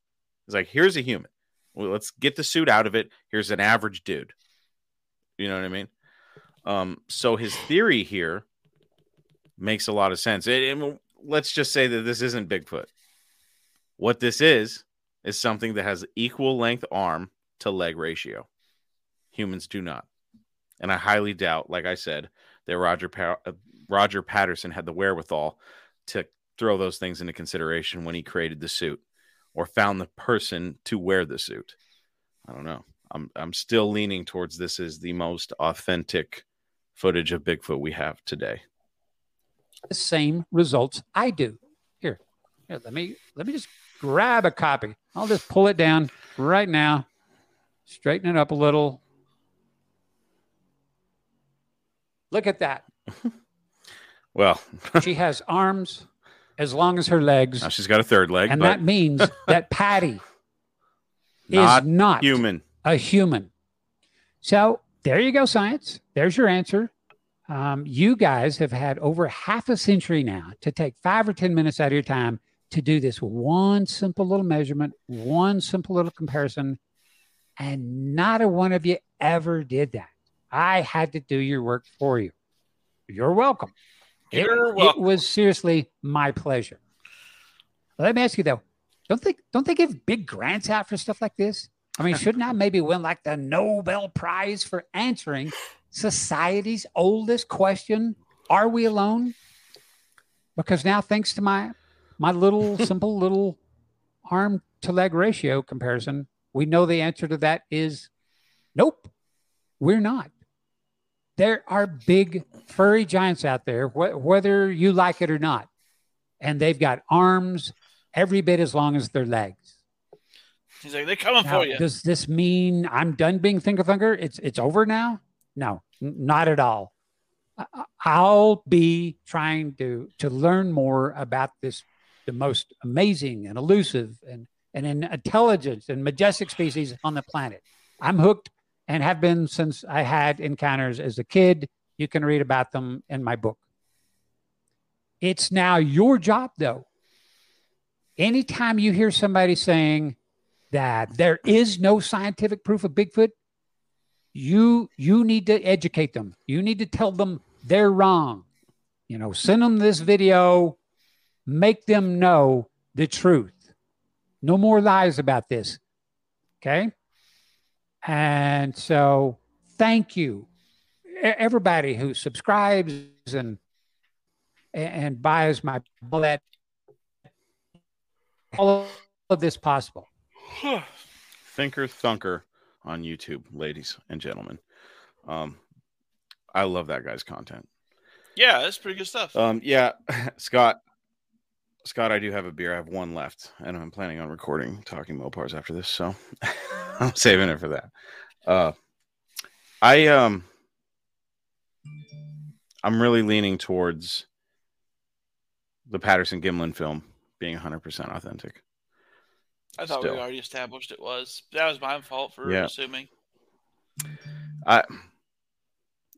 He's like, here's a human. Well, let's get the suit out of it. Here's an average dude. You know what I mean? Um, so his theory here makes a lot of sense. It, it- let's just say that this isn't Bigfoot. What this is is something that has equal length arm to leg ratio. Humans do not, and I highly doubt, like I said, that Roger pa- uh, Roger Patterson had the wherewithal to throw those things into consideration when he created the suit or found the person to wear the suit. I don't know. I'm I'm still leaning towards this is the most authentic footage of Bigfoot we have today. the same results I do. Here, here, let me let me just grab a copy. I'll just pull it down right now, straighten it up a little. Look at that. Well, she has arms as long as her legs, now she's got a third leg, and but that means that Patty not is not human. a human. So there you go, science. There's your answer. Um, you guys have had over half a century now to take five or 10 minutes out of your time to do this one simple little measurement, one simple little comparison. And not a one of you ever did that. I had to do your work for you. You're welcome. It- You're it, welcome. was seriously my pleasure. Let me ask you though, don't they don't they give big grants out for stuff like this? I mean, shouldn't I maybe win like the Nobel Prize for answering society's oldest question? Are we alone? Because now, thanks to my my little simple little arm to leg ratio comparison, we know the answer to that is nope, we're not. There are big furry giants out there, wh- whether you like it or not, and they've got arms every bit as long as their legs. He's like, they're coming Now, for you. Does this mean I'm done being Thinker Thunker? It's it's over now? No, n- not at all. I- I'll be trying to to learn more about this, the most amazing and elusive and and in intelligent and majestic species on the planet. I'm hooked and have been since I had encounters as a kid. You can read about them in my book. It's now your job, though. Anytime you hear somebody saying that there is no scientific proof of Bigfoot, you you need to educate them. You need to tell them they're wrong. You know, send them this video, make them know the truth. No more lies about this. Okay? And so thank you everybody who subscribes and and buys my bullet all of this possible. Thinker Thunker on YouTube, ladies and gentlemen. Um, I love that guy's content. yeah, that's pretty good stuff. Um, yeah, Scott. Scott, I do have a beer. I have one left, and I'm planning on recording talking Mopars after this, so I'm saving it for that. Uh, I um, I'm really leaning towards the Patterson Gimlin film being 100% authentic. I thought still. we already established it was. That was my fault for Yeah. assuming. I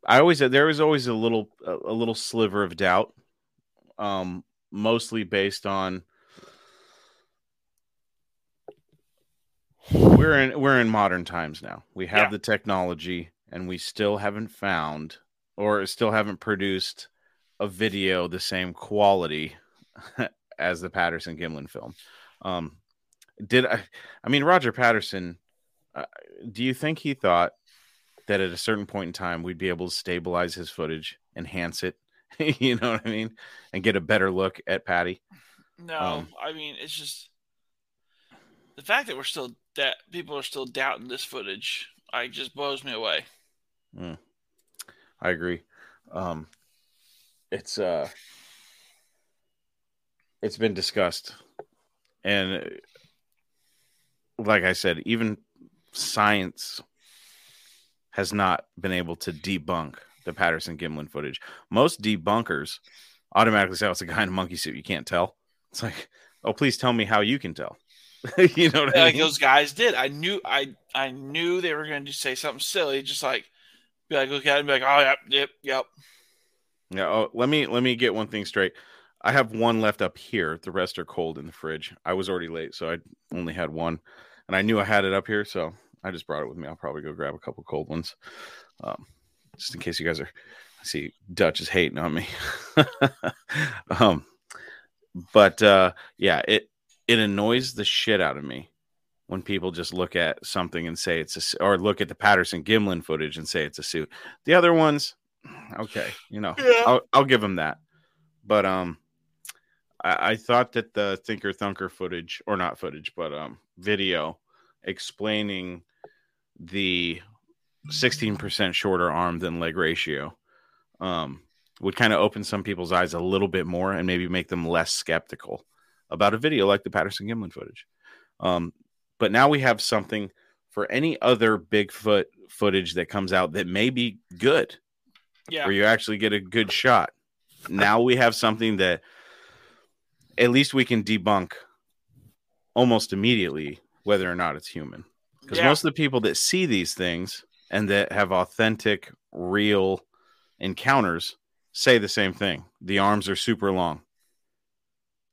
I always there was always a little a, a little sliver of doubt, um, mostly based on we're in we're in modern times now. We have Yeah. the technology, and we still haven't found or still haven't produced a video the same quality as the Patterson Gimlin film. Um, did I? I mean, Roger Patterson. Uh, do you think he thought that at a certain point in time we'd be able to stabilize his footage, enhance it, you know what I mean, and get a better look at Patty? No, Um, I mean it's just the fact that we're still that people are still doubting this footage. I just blows me away. Mm. I agree. Um, it's uh, it's been discussed, and like I said, even science has not been able to debunk the Patterson Gimlin footage. Most debunkers automatically say, "Oh, it's a guy in a monkey suit." You can't tell. It's like, oh, please tell me how you can tell. you know what I like mean? those guys did. I knew I I knew they were going to say something silly, just like be like look at it and be like, oh yep, yep, yep. Yeah. Oh, let me let me get one thing straight. I have one left up here. The rest are cold in the fridge. I was already late, so I only had one, and I knew I had it up here, so I just brought it with me. I'll probably go grab a couple cold ones, um, just in case you guys are. I see Dutch is hating on me. um, but uh, yeah, it it annoys the shit out of me when people just look at something and say it's a or look at the Patterson Gimlin footage and say it's a suit. The other ones, okay, you know, Yeah. I'll, I'll give them that. But um, I, I thought that the Thinker Thunker footage, or not footage, but um, video explaining the 16% shorter arm than leg ratio um, would kind of open some people's eyes a little bit more and maybe make them less skeptical about a video like the Patterson Gimlin footage. Um, but now we have something for any other Bigfoot footage that comes out that may be good, Yeah. where you actually get a good shot. Now we have something that at least we can debunk almost immediately whether or not it's human. Because Yeah. most of the people that see these things and that have authentic, real encounters say the same thing. The arms are super long.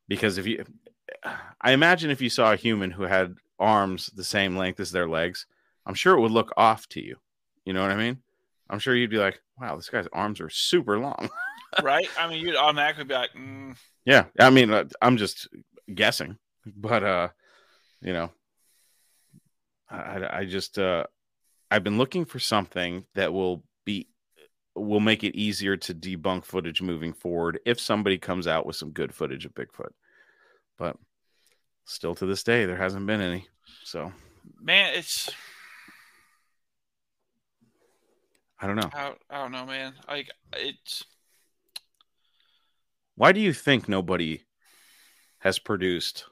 Because if you, I imagine if you saw a human who had arms the same length as their legs, I'm sure it would look off to you. You know what I mean? I'm sure you'd be like, wow, this guy's arms are super long. right? I mean, you'd automatically be like, mm, yeah. I mean, uh, I'm just guessing, but, uh, you know, I, I just, uh, I've been looking for something that will be, will make it easier to debunk footage moving forward if somebody comes out with some good footage of Bigfoot. But still to this day, there hasn't been any. So, man, it's I don't know. I, I don't know, man. Like it's Why do you think nobody has produced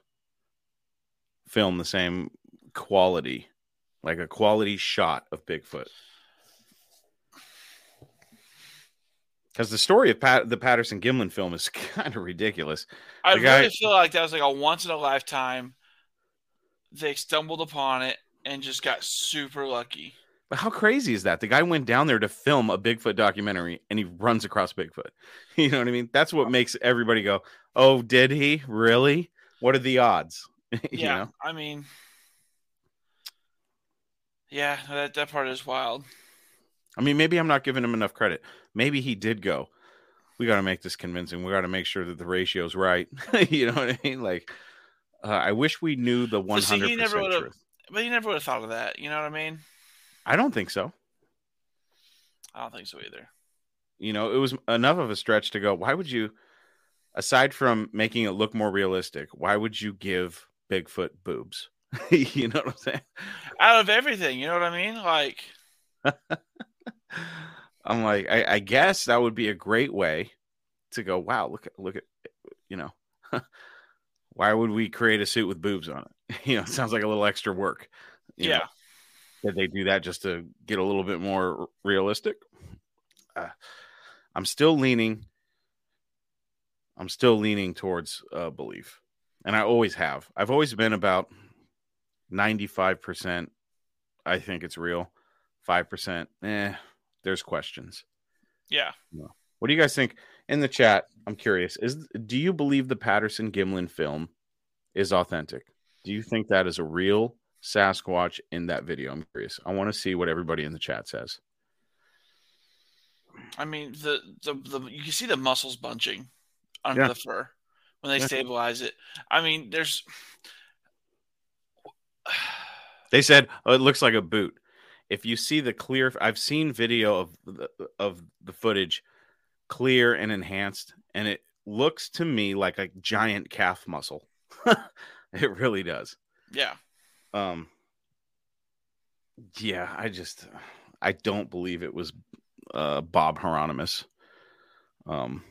film the same quality, like a quality shot of Bigfoot? Because the story of Pat, the Patterson Gimlin film is kind of ridiculous. I guy- really feel like that was like a once in a lifetime. They stumbled upon it and just got super lucky. But how crazy is that? The guy went down there to film a Bigfoot documentary and he runs across Bigfoot. You know what I mean? That's what makes everybody go, "Oh, did he really? What are the odds?" you Yeah, know? I mean, yeah, that that part is wild. I mean, maybe I'm not giving him enough credit. Maybe he did go. We got to make this convincing. We got to make sure that the ratio's right. you know what I mean? Like, uh, I wish we knew the But see, 100 he never percent truth. But he never would have thought of that. You know what I mean? I don't think so. I don't think so either. You know, it was enough of a stretch to go. Why would you, aside from making it look more realistic, why would you give Bigfoot boobs? you know what I'm saying? Out of everything, you know what I mean? Like, I'm like, I, I guess that would be a great way to go. Wow, look at look at, you know, why would we create a suit with boobs on it? You know, it sounds like a little extra work. you know. yeah, Did they do that just to get a little bit more realistic? Uh, I'm still leaning. I'm still leaning towards uh, belief, and I always have. I've always been about ninety-five percent. I think it's real. Five percent. Eh. There's questions. yeah. What do you guys think in the chat? I'm curious. Is do you believe the Patterson Gimlin film is authentic? Do you think that is a real Sasquatch in that video? I'm curious. I want to see what everybody in the chat says. I mean, the, the the you can see the muscles bunching under Yeah. the fur when they Yeah. stabilize it. I mean, there's They said oh, it looks like a boot. If you see the clear, I've seen video of the, of the footage, clear and enhanced, and it looks to me like a giant calf muscle. it really does. yeah. Um, yeah, I just I don't believe it was uh, Bob Heironimus. Um,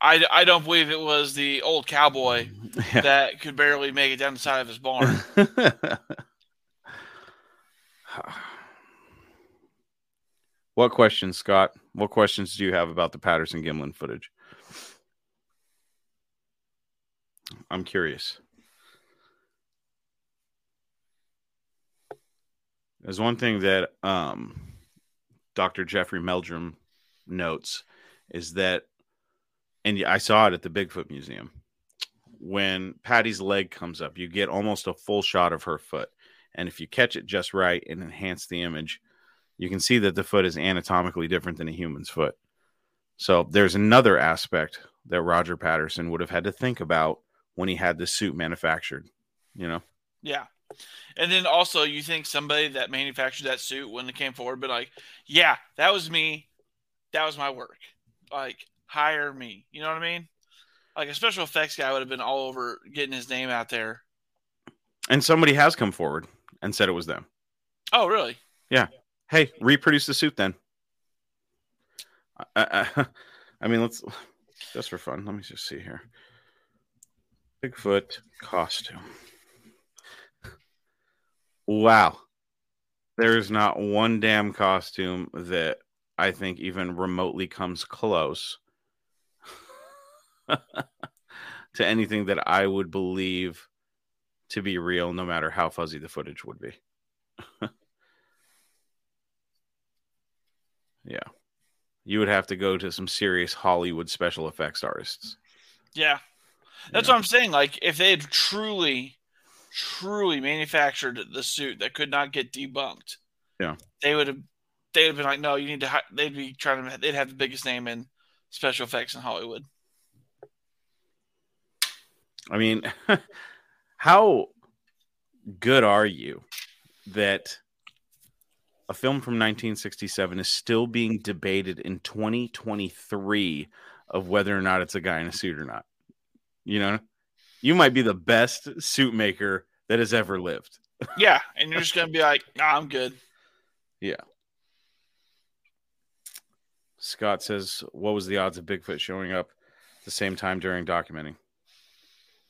I, I don't believe it was the old cowboy that could barely make it down the side of his barn. what questions, Scott? What questions do you have about the Patterson Gimlin footage? I'm curious. There's one thing that um, Dr. Jeffrey Meldrum notes is that, and I saw it at the Bigfoot Museum. When Patty's leg comes up, you get almost a full shot of her foot. And if you catch it just right and enhance the image, you can see that the foot is anatomically different than a human's foot. So there's another aspect that Roger Patterson would have had to think about when he had the suit manufactured, you know? Yeah. And then also, you think somebody that manufactured that suit when it came forward, but like, yeah, that was me. That was my work. Like, hire me. You know what I mean? Like, a special effects guy would have been all over getting his name out there. And somebody has come forward and said it was them. Oh, really? Yeah. Hey, reproduce the suit then. I, I, I mean, let's just for fun. Let me just see here. Bigfoot costume. Wow. There's not one damn costume that I think even remotely comes close to anything that I would believe to be real, no matter how fuzzy the footage would be. Yeah. You would have to go to some serious Hollywood special effects artists. Yeah. That's what I'm saying. Like, if they had truly, truly manufactured the suit that could not get debunked, Yeah. they would have they would have been like, no, you need to. They'd be trying to. They'd have the biggest name in special effects in Hollywood. I mean, how good are you that a film from 1967 is still being debated in 2023 of whether or not it's a guy in a suit or not? You know, you might be the best suit maker that has ever lived. Yeah, and you're just gonna be like, nah, I'm good. Yeah. Scott says, "What was the odds of Bigfoot showing up at the same time during documenting?"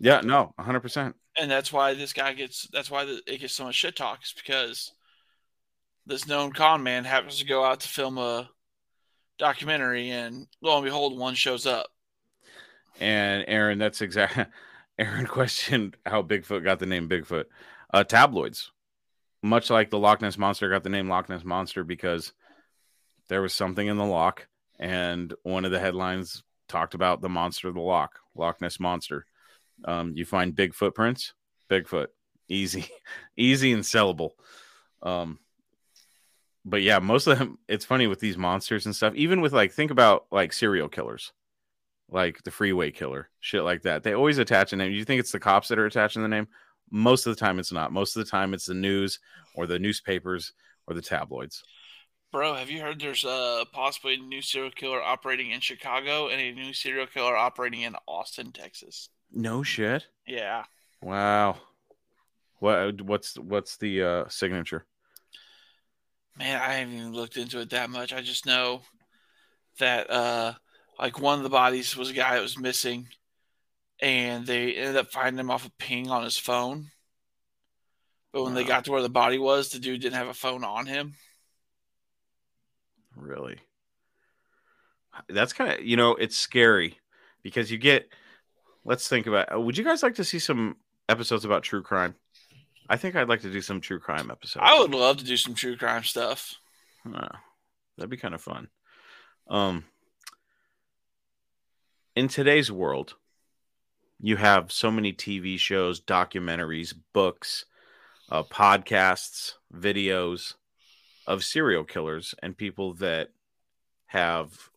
Yeah, no, 100. percent And that's why this guy gets. That's why the, it gets so much shit talk. Is because this known con man happens to go out to film a documentary, and lo and behold, one shows up. And Aaron, that's exact. Aaron questioned how Bigfoot got the name Bigfoot. Uh, tabloids, much like the Loch Ness monster got the name Loch Ness monster because there was something in the loch, and one of the headlines talked about the monster of the loch, Loch Ness monster. Um, you find big footprints, Bigfoot, easy, easy and sellable. Um, but yeah, most of them. It's funny with these monsters and stuff. Even with like, think about like serial killers like the freeway killer, shit like that. They always attach a name. You think it's the cops that are attaching the name? Most of the time, it's not. Most of the time, it's the news or the newspapers or the tabloids. Bro, have you heard there's uh, possibly a new serial killer operating in Chicago and a new serial killer operating in Austin, Texas? No shit. Yeah. Wow. What? What's what's the uh, signature? Man, I haven't even looked into it that much. I just know that uh like one of the bodies was a guy that was missing and they ended up finding him off a ping on his phone. But when they got to where the body was, the dude didn't have a phone on him. Really? That's kind of you know it's scary because you get. Let's think about. Would you guys like to see some episodes about true crime? I think I'd like to do some true crime episodes. I would love to do some true crime stuff. Uh, that'd be kind of fun. Um, in today's world, you have so many TV shows, documentaries, books, uh, podcasts, videos of serial killers and people that have,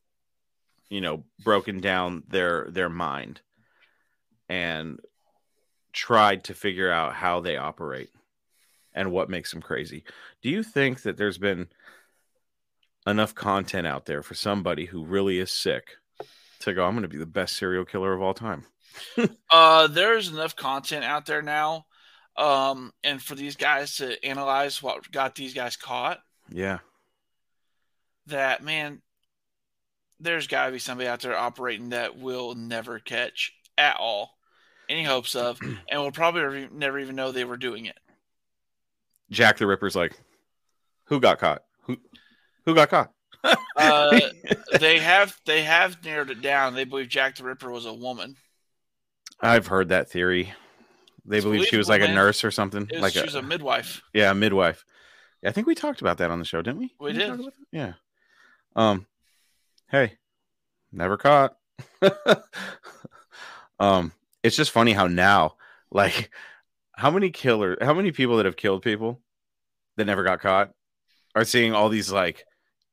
you know, broken down their their mind and tried to figure out how they operate and what makes them crazy. Do you think that there's been enough content out there for somebody who really is sick to go, I'm going to be the best serial killer of all time? Uh, there's enough content out there now, um, and for these guys to analyze what got these guys caught, Yeah. that man, there's got to be somebody out there operating that will never catch at all any hopes of, and we'll probably re- never even know they were doing it. Jack the Ripper's like, who got caught? Who who got caught? Uh, they have they have narrowed it down. They believe Jack the Ripper was a woman. I've heard that theory. They It's believe she was like a nurse or something. Was- like she was a midwife. Yeah, a midwife. I think we talked about that on the show, didn't we? We Didn't did. that? Yeah. Um. Hey, never caught. um. It's just funny how now, like, how many killer, how many people that have killed people that never got caught are seeing all these like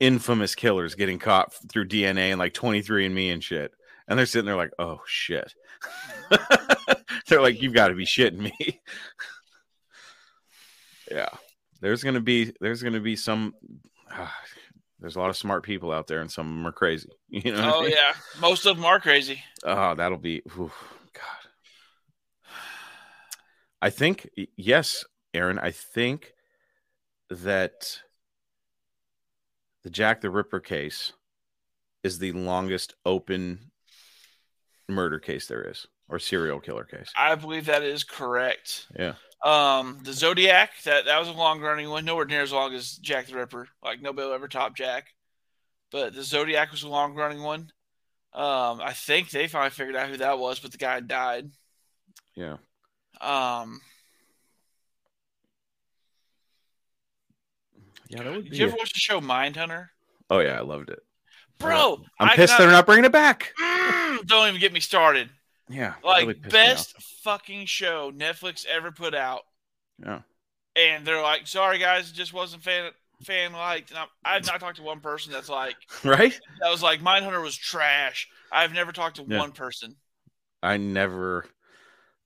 infamous killers getting caught through DNA and like 23andMe and shit. And they're sitting there like, oh shit. they're like, you've got to be shitting me. yeah. There's gonna be there's gonna be some there's a lot of smart people out there and some of them are crazy. You know what I Oh mean? yeah, most of them are crazy. Oh, that'll be oof. I think yes, Aaron. I think that the Jack the Ripper case is the longest open murder case there is, or serial killer case. I believe that is correct. Yeah. Um, the Zodiac that that was a long running one, nowhere near as long as Jack the Ripper. Like nobody will ever top Jack, but the Zodiac was a long running one. Um, I think they finally figured out who that was, but the guy died. Yeah. Um, Yeah, that would did you ever watch the show Mindhunter? Oh yeah, I loved it. Bro, I'm I pissed cannot- they're not bringing it back. Mm, don't even get me started. Yeah, Like really pissed me off. best fucking show Netflix ever put out, Yeah. and they're like, "Sorry guys, it just wasn't fan fan liked." And I'm, I've not talked to one person that's like, Right? that was like, "Mindhunter was trash." I've never talked to Yeah. one person. I never.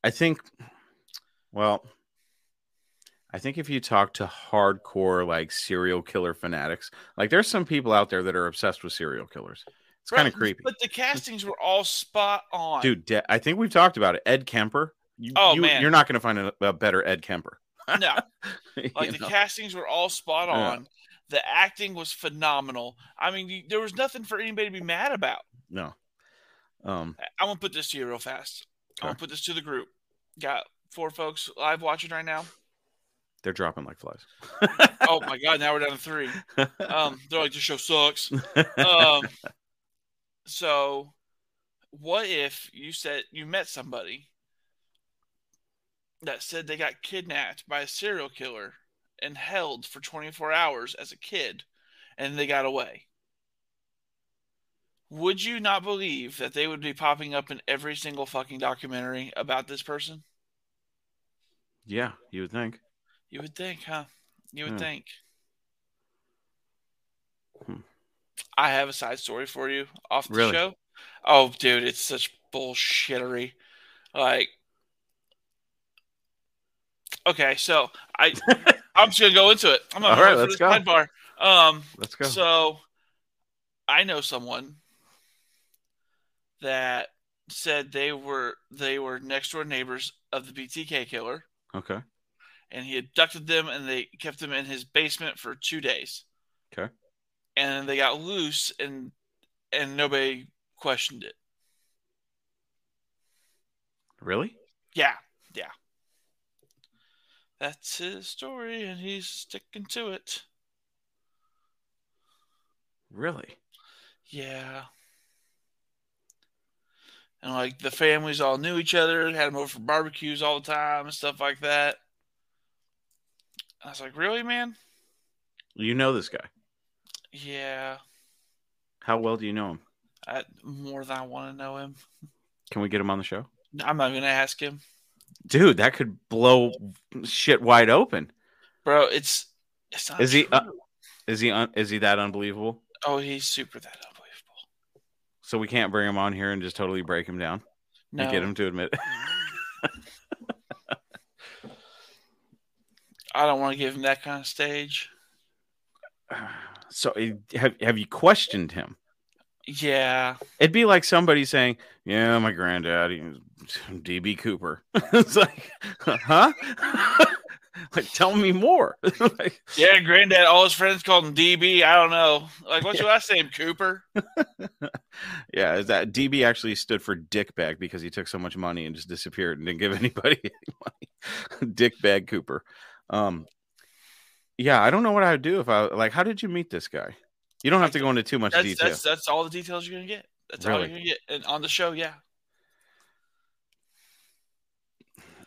I think. Well, I think if you talk to hardcore like serial killer fanatics, like there's some people out there that are obsessed with serial killers. It's kind of creepy, But the castings were all spot on, dude. De- I think we've talked about it. Ed Kemper. You, Oh, you, man. you're not going to find a, a better Ed Kemper. No, like the know? castings were all spot Yeah. on. The acting was phenomenal. I mean, you- there was nothing for anybody to be mad about. No. Um. I'm gonna put this to you real fast. I'm gonna put this to the group. Got four folks live watching right now. They're dropping like flies. oh my god, now we're down to three. Um, they're like, this show sucks. Um, so what if you said you met somebody that said they got kidnapped by a serial killer and held for 24 hours as a kid and they got away? Would you not believe that they would be popping up in every single fucking documentary about this person? Yeah, you would think. You would think, huh? You would Yeah. think. Hmm. I have a side story for you off the Really? show. Oh, dude, it's such bullshittery. Like, okay, so I, I'm just gonna go into it. I'm gonna All right, let's this go. sidebar. Um, Let's go. So, I know someone that said they were they were next door neighbors of the BTK killer Okay. and he abducted them and they kept them in his basement for two days Okay. and they got loose and and nobody questioned it Really? yeah yeah that's his story and he's sticking to it Really? yeah and like the families all knew each other had them over for barbecues all the time and stuff like that i was like really man You know this guy. yeah How well do you know him? I, more than i want to know him Can we get him on the show? i'm not gonna ask him Dude, that could blow shit wide open. bro it's it's not Is he uh, is he un, is he that unbelievable? oh he's super that unbelievable So we can't bring him on here and just totally break him down no and get him to admit i don't want to give him that kind of stage so eh, have have you questioned him? yeah It'd be like somebody saying, "Yeah, my granddad, DB Cooper." it's like, huh? like, tell me more. like, yeah granddad all his friends called him db i don't know like what's your last name cooper yeah, is that DB actually stood for dick bag because he took so much money and just disappeared and didn't give anybody any money. dick bag Cooper. Um, yeah, I don't know what I would do if I like. How did you meet this guy? You don't have to go into too much that's, detail. that's that's all the details you're gonna get that's all you're gonna get and on the show yeah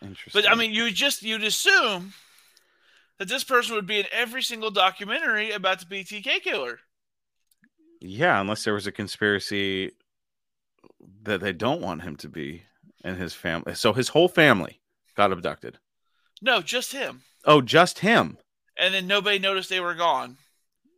Interesting. but i mean you just you'd assume that this person would be in every single documentary about the btk killer Yeah, unless there was a conspiracy that they don't want him to be and his family. So his whole family got abducted. no just him Oh, just him. and then nobody noticed they were gone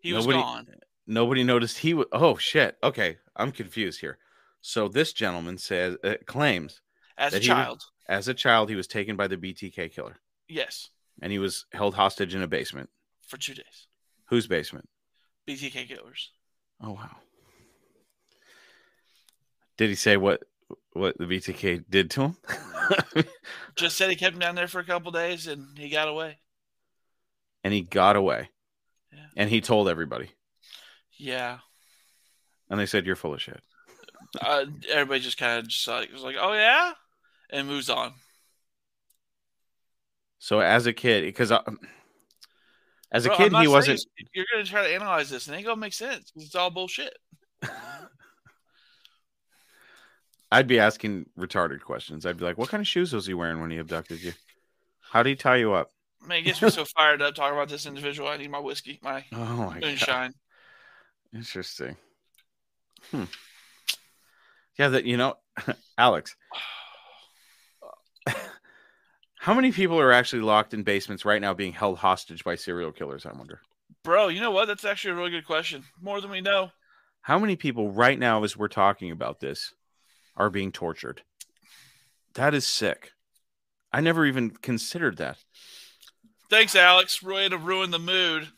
he was Nobody- gone Nobody noticed he was. Oh shit. Okay, I'm confused here. So this gentleman says uh, claims as a was- child as a child, he was taken by the BTK killer, yes and he was held hostage in a basement. for two days Whose basement? btk killers Oh wow. Did he say what what the BTK did to him? just said he kept him down there for a couple days and he got away and he got away. Yeah. And he told everybody. yeah And they said you're full of shit. uh, everybody just kind of just like was like, "Oh yeah," and moves on. So as a kid, because as a Bro, kid he wasn't. You're gonna try to analyze this, and it ain't gonna make sense. It's all bullshit. I'd be asking retarded questions. I'd be like, "What kind of shoes was he wearing when he abducted you? How did he tie you up?" Man, it gets me so fired up talking about this individual. I need my whiskey, my Oh my moonshine. Interesting. Hmm. Yeah, that you know, Alex. How many people are actually locked in basements right now being held hostage by serial killers? I wonder. Bro, you know what? That's actually a really good question. More than we know. How many people right now, as we're talking about this, are being tortured? That is sick. I never even considered that. Thanks, Alex. Really to ruin the mood.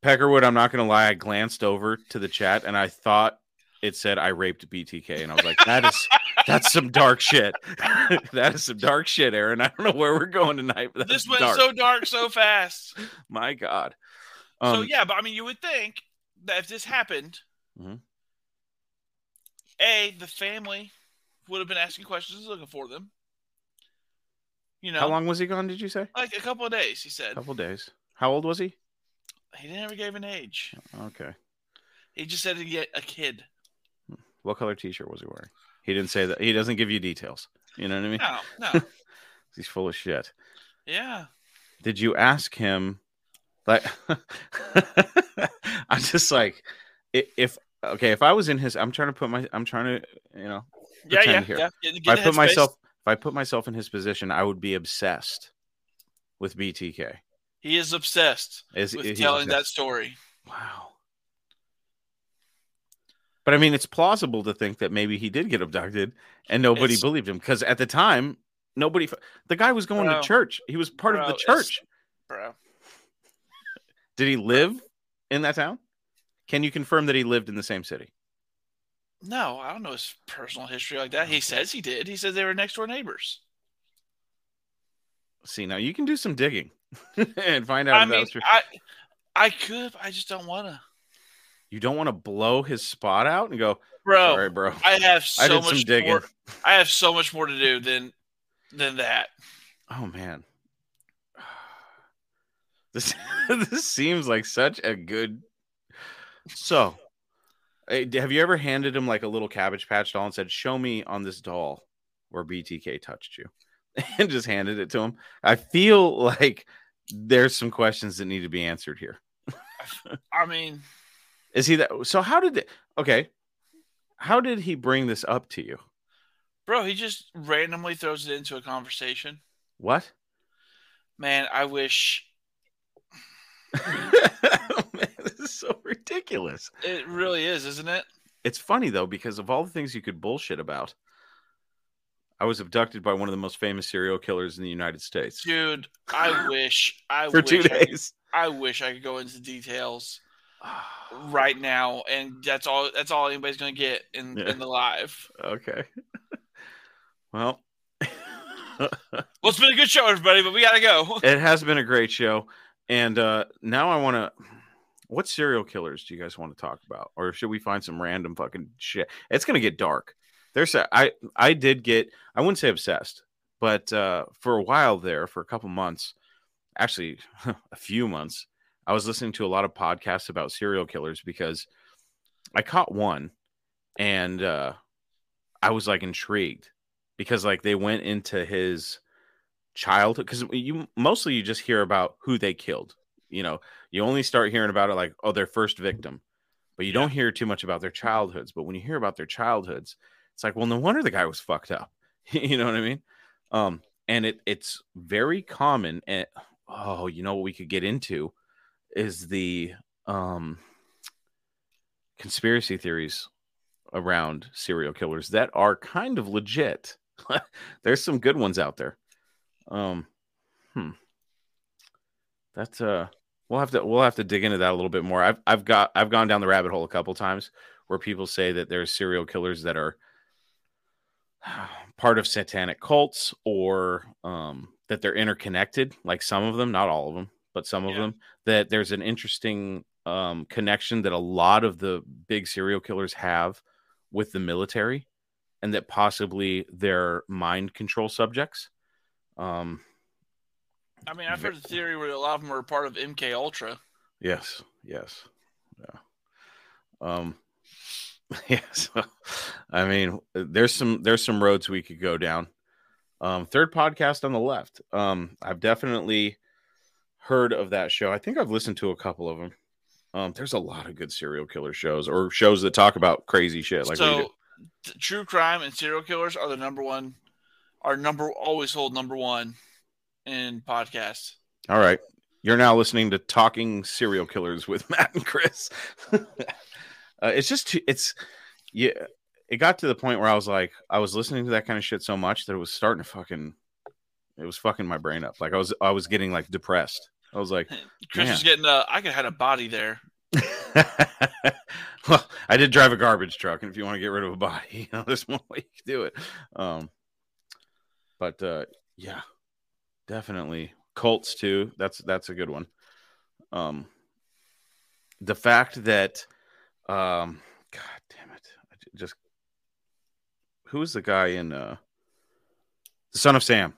Peckerwood, I'm not going to lie. I glanced over to the chat and I thought it said I raped BTK, and I was like, "That is that's some dark shit. that is some dark shit, Aaron. I don't know where we're going tonight, but This went dark. so dark so fast. My God. so Um, yeah, but I mean, you would think that if this happened, Mhm. a the family would have been asking questions, looking for them. You know, How long was he gone? Did you say? like a couple of days. He said A couple days. How old was he? he never gave an age. Okay. He just said he get a kid. What color T-shirt was he wearing? He didn't say that. He doesn't give you details. You know what I mean? No, no, He's full of shit. yeah. Did you ask him? Like, I'm just like, if okay, if I was in his, I'm trying to put my, I'm trying to, you know, Yeah, yeah, here. yeah. Get- If I put myself, if I put myself in his position, I would be obsessed with BTK. He is obsessed Is- with he's telling that story. Wow. But I mean, it's plausible to think that maybe he did get abducted and nobody It's- believed him because at the time, nobody, the guy was going Bro. to church. He was part of the church. bro. Did he live in that town? Can you confirm that he lived in the same city? No, I don't know his personal history like that. He says he did. He says they were next door neighbors. See, now you can do some digging and find out I if mean. I I could, I just don't want to. You don't want to blow his spot out and go, Bro, Sorry, bro. I have I so did much some digging. more. I have so much more to do than than that. Oh man, this this seems like such a good. So, eh, have you ever handed him like a little Cabbage Patch doll and said, "Show me on this doll where BTK touched you," and just handed it to him? I feel like there's some questions that need to be answered here. I mean, Is he that? So how did? Okay, how did he bring this up to you? bro, he just randomly throws it into a conversation. What? Man, I wish Man, This is so ridiculous. it really is, isn't it? It's funny though because of all the things you could bullshit about. I was abducted by one of the most famous serial killers in the United States. Dude, I wish I For wish two I could- days. I wish I could go into details right now, and that's all. That's all anybody's gonna get in Yeah. in the live. Okay. well, Well, it's been a good show, everybody, but we gotta go. it has been a great show, and uh, now I want to. What serial killers do you guys want to talk about, or should we find some random fucking shit? It's gonna get dark. There's a, I I did get I wouldn't say obsessed, but uh, for a while there, for a couple months, actually a few months, I was listening to a lot of podcasts about serial killers because I caught one, and uh, I was like intrigued because like they went into his childhood because you mostly you just hear about who they killed you know? You only start hearing about it like oh their first victim but you don't hear too much about their childhoods but when you hear about their childhoods it's like well no wonder the guy was fucked up you know what i mean? Um and it it's very common and oh you know what we could get into is the um conspiracy theories around serial killers that are kind of legit. There's some good ones out there. Um hmm. That's uh we'll have to we'll have to dig into that a little bit more. I've i've got i've gone down the rabbit hole a couple times where people say that there's serial killers that are part of satanic cults or um that they're interconnected like some of them not all of them but some of them that there's an interesting um connection that a lot of the big serial killers have with the military and that possibly they're mind control subjects um I mean, I've heard the theory where a lot of them are part of MK Ultra. Yes, yes, yeah. Um, yes. I mean, there's some there's some roads we could go down. Um, third podcast on the left. Um, I've definitely heard of that show. I think I've listened to a couple of them. Um, there's a lot of good serial killer shows or shows that talk about crazy shit. Like we do. so, t- true crime and serial killers are the number one, are number always hold number one in podcasts. All right. You're now listening to Talking Serial Killers with Matt and Chris. uh, it's just, too, it's, yeah, it got to the point where I was like, I was listening to that kind of shit so much that it was starting to fucking, it was fucking my brain up. Like I was, I was getting like depressed. I was like, Chris man. was getting, uh, I could have had a body there. well, I did drive a garbage truck, and if you want to get rid of a body, you know, there's one way you can do it. Um, but uh, yeah, definitely Colts too. That's that's a good one. Um, the fact that, um, God damn it, I just who's the guy in uh, the Son of Sam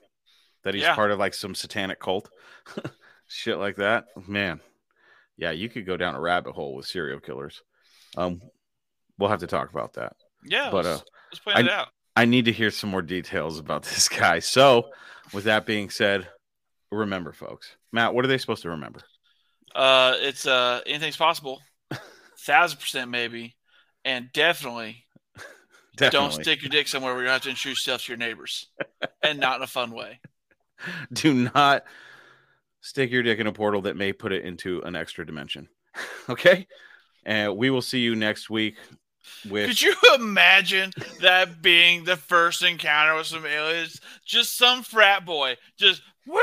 that he's Yeah. part of like some satanic cult, shit like that. Man, yeah, you could go down a rabbit hole with serial killers. Um, we'll have to talk about that. Yeah, but uh, let's, let's plan it I, out. I need to hear some more details about this guy. So, with that being said, remember, folks, Matt, what are they supposed to remember? Uh, it's uh, anything's possible, thousand percent maybe, and definitely, definitely, don't stick your dick somewhere where you have to introduce yourself to your neighbors, and not in a fun way. Do not stick your dick in a portal that may put it into an extra dimension. okay, and we will see you next week. With Could you imagine that being the first encounter with some aliens? Just some frat boy, just woo!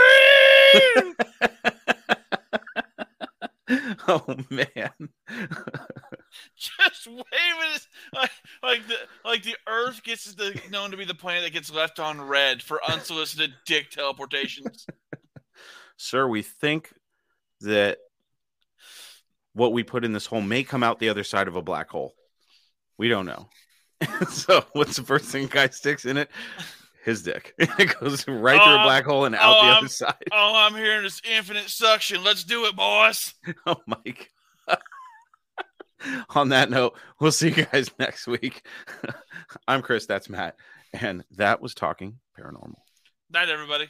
oh man, just waving his like, like the like the Earth gets the, known to be the planet that gets left on red for unsolicited dick teleportations. sir, we think that what we put in this hole may come out the other side of a black hole. We don't know. so, what's the first thing guy sticks in it? His dick. it goes right through a Oh, black hole and out oh, the I'm- other side. Oh, I'm hearing this infinite suction. Let's do it, boys. Oh my god. On that note, we'll see you guys next week. I'm Chris, that's Matt, and that was talking paranormal. Night, everybody.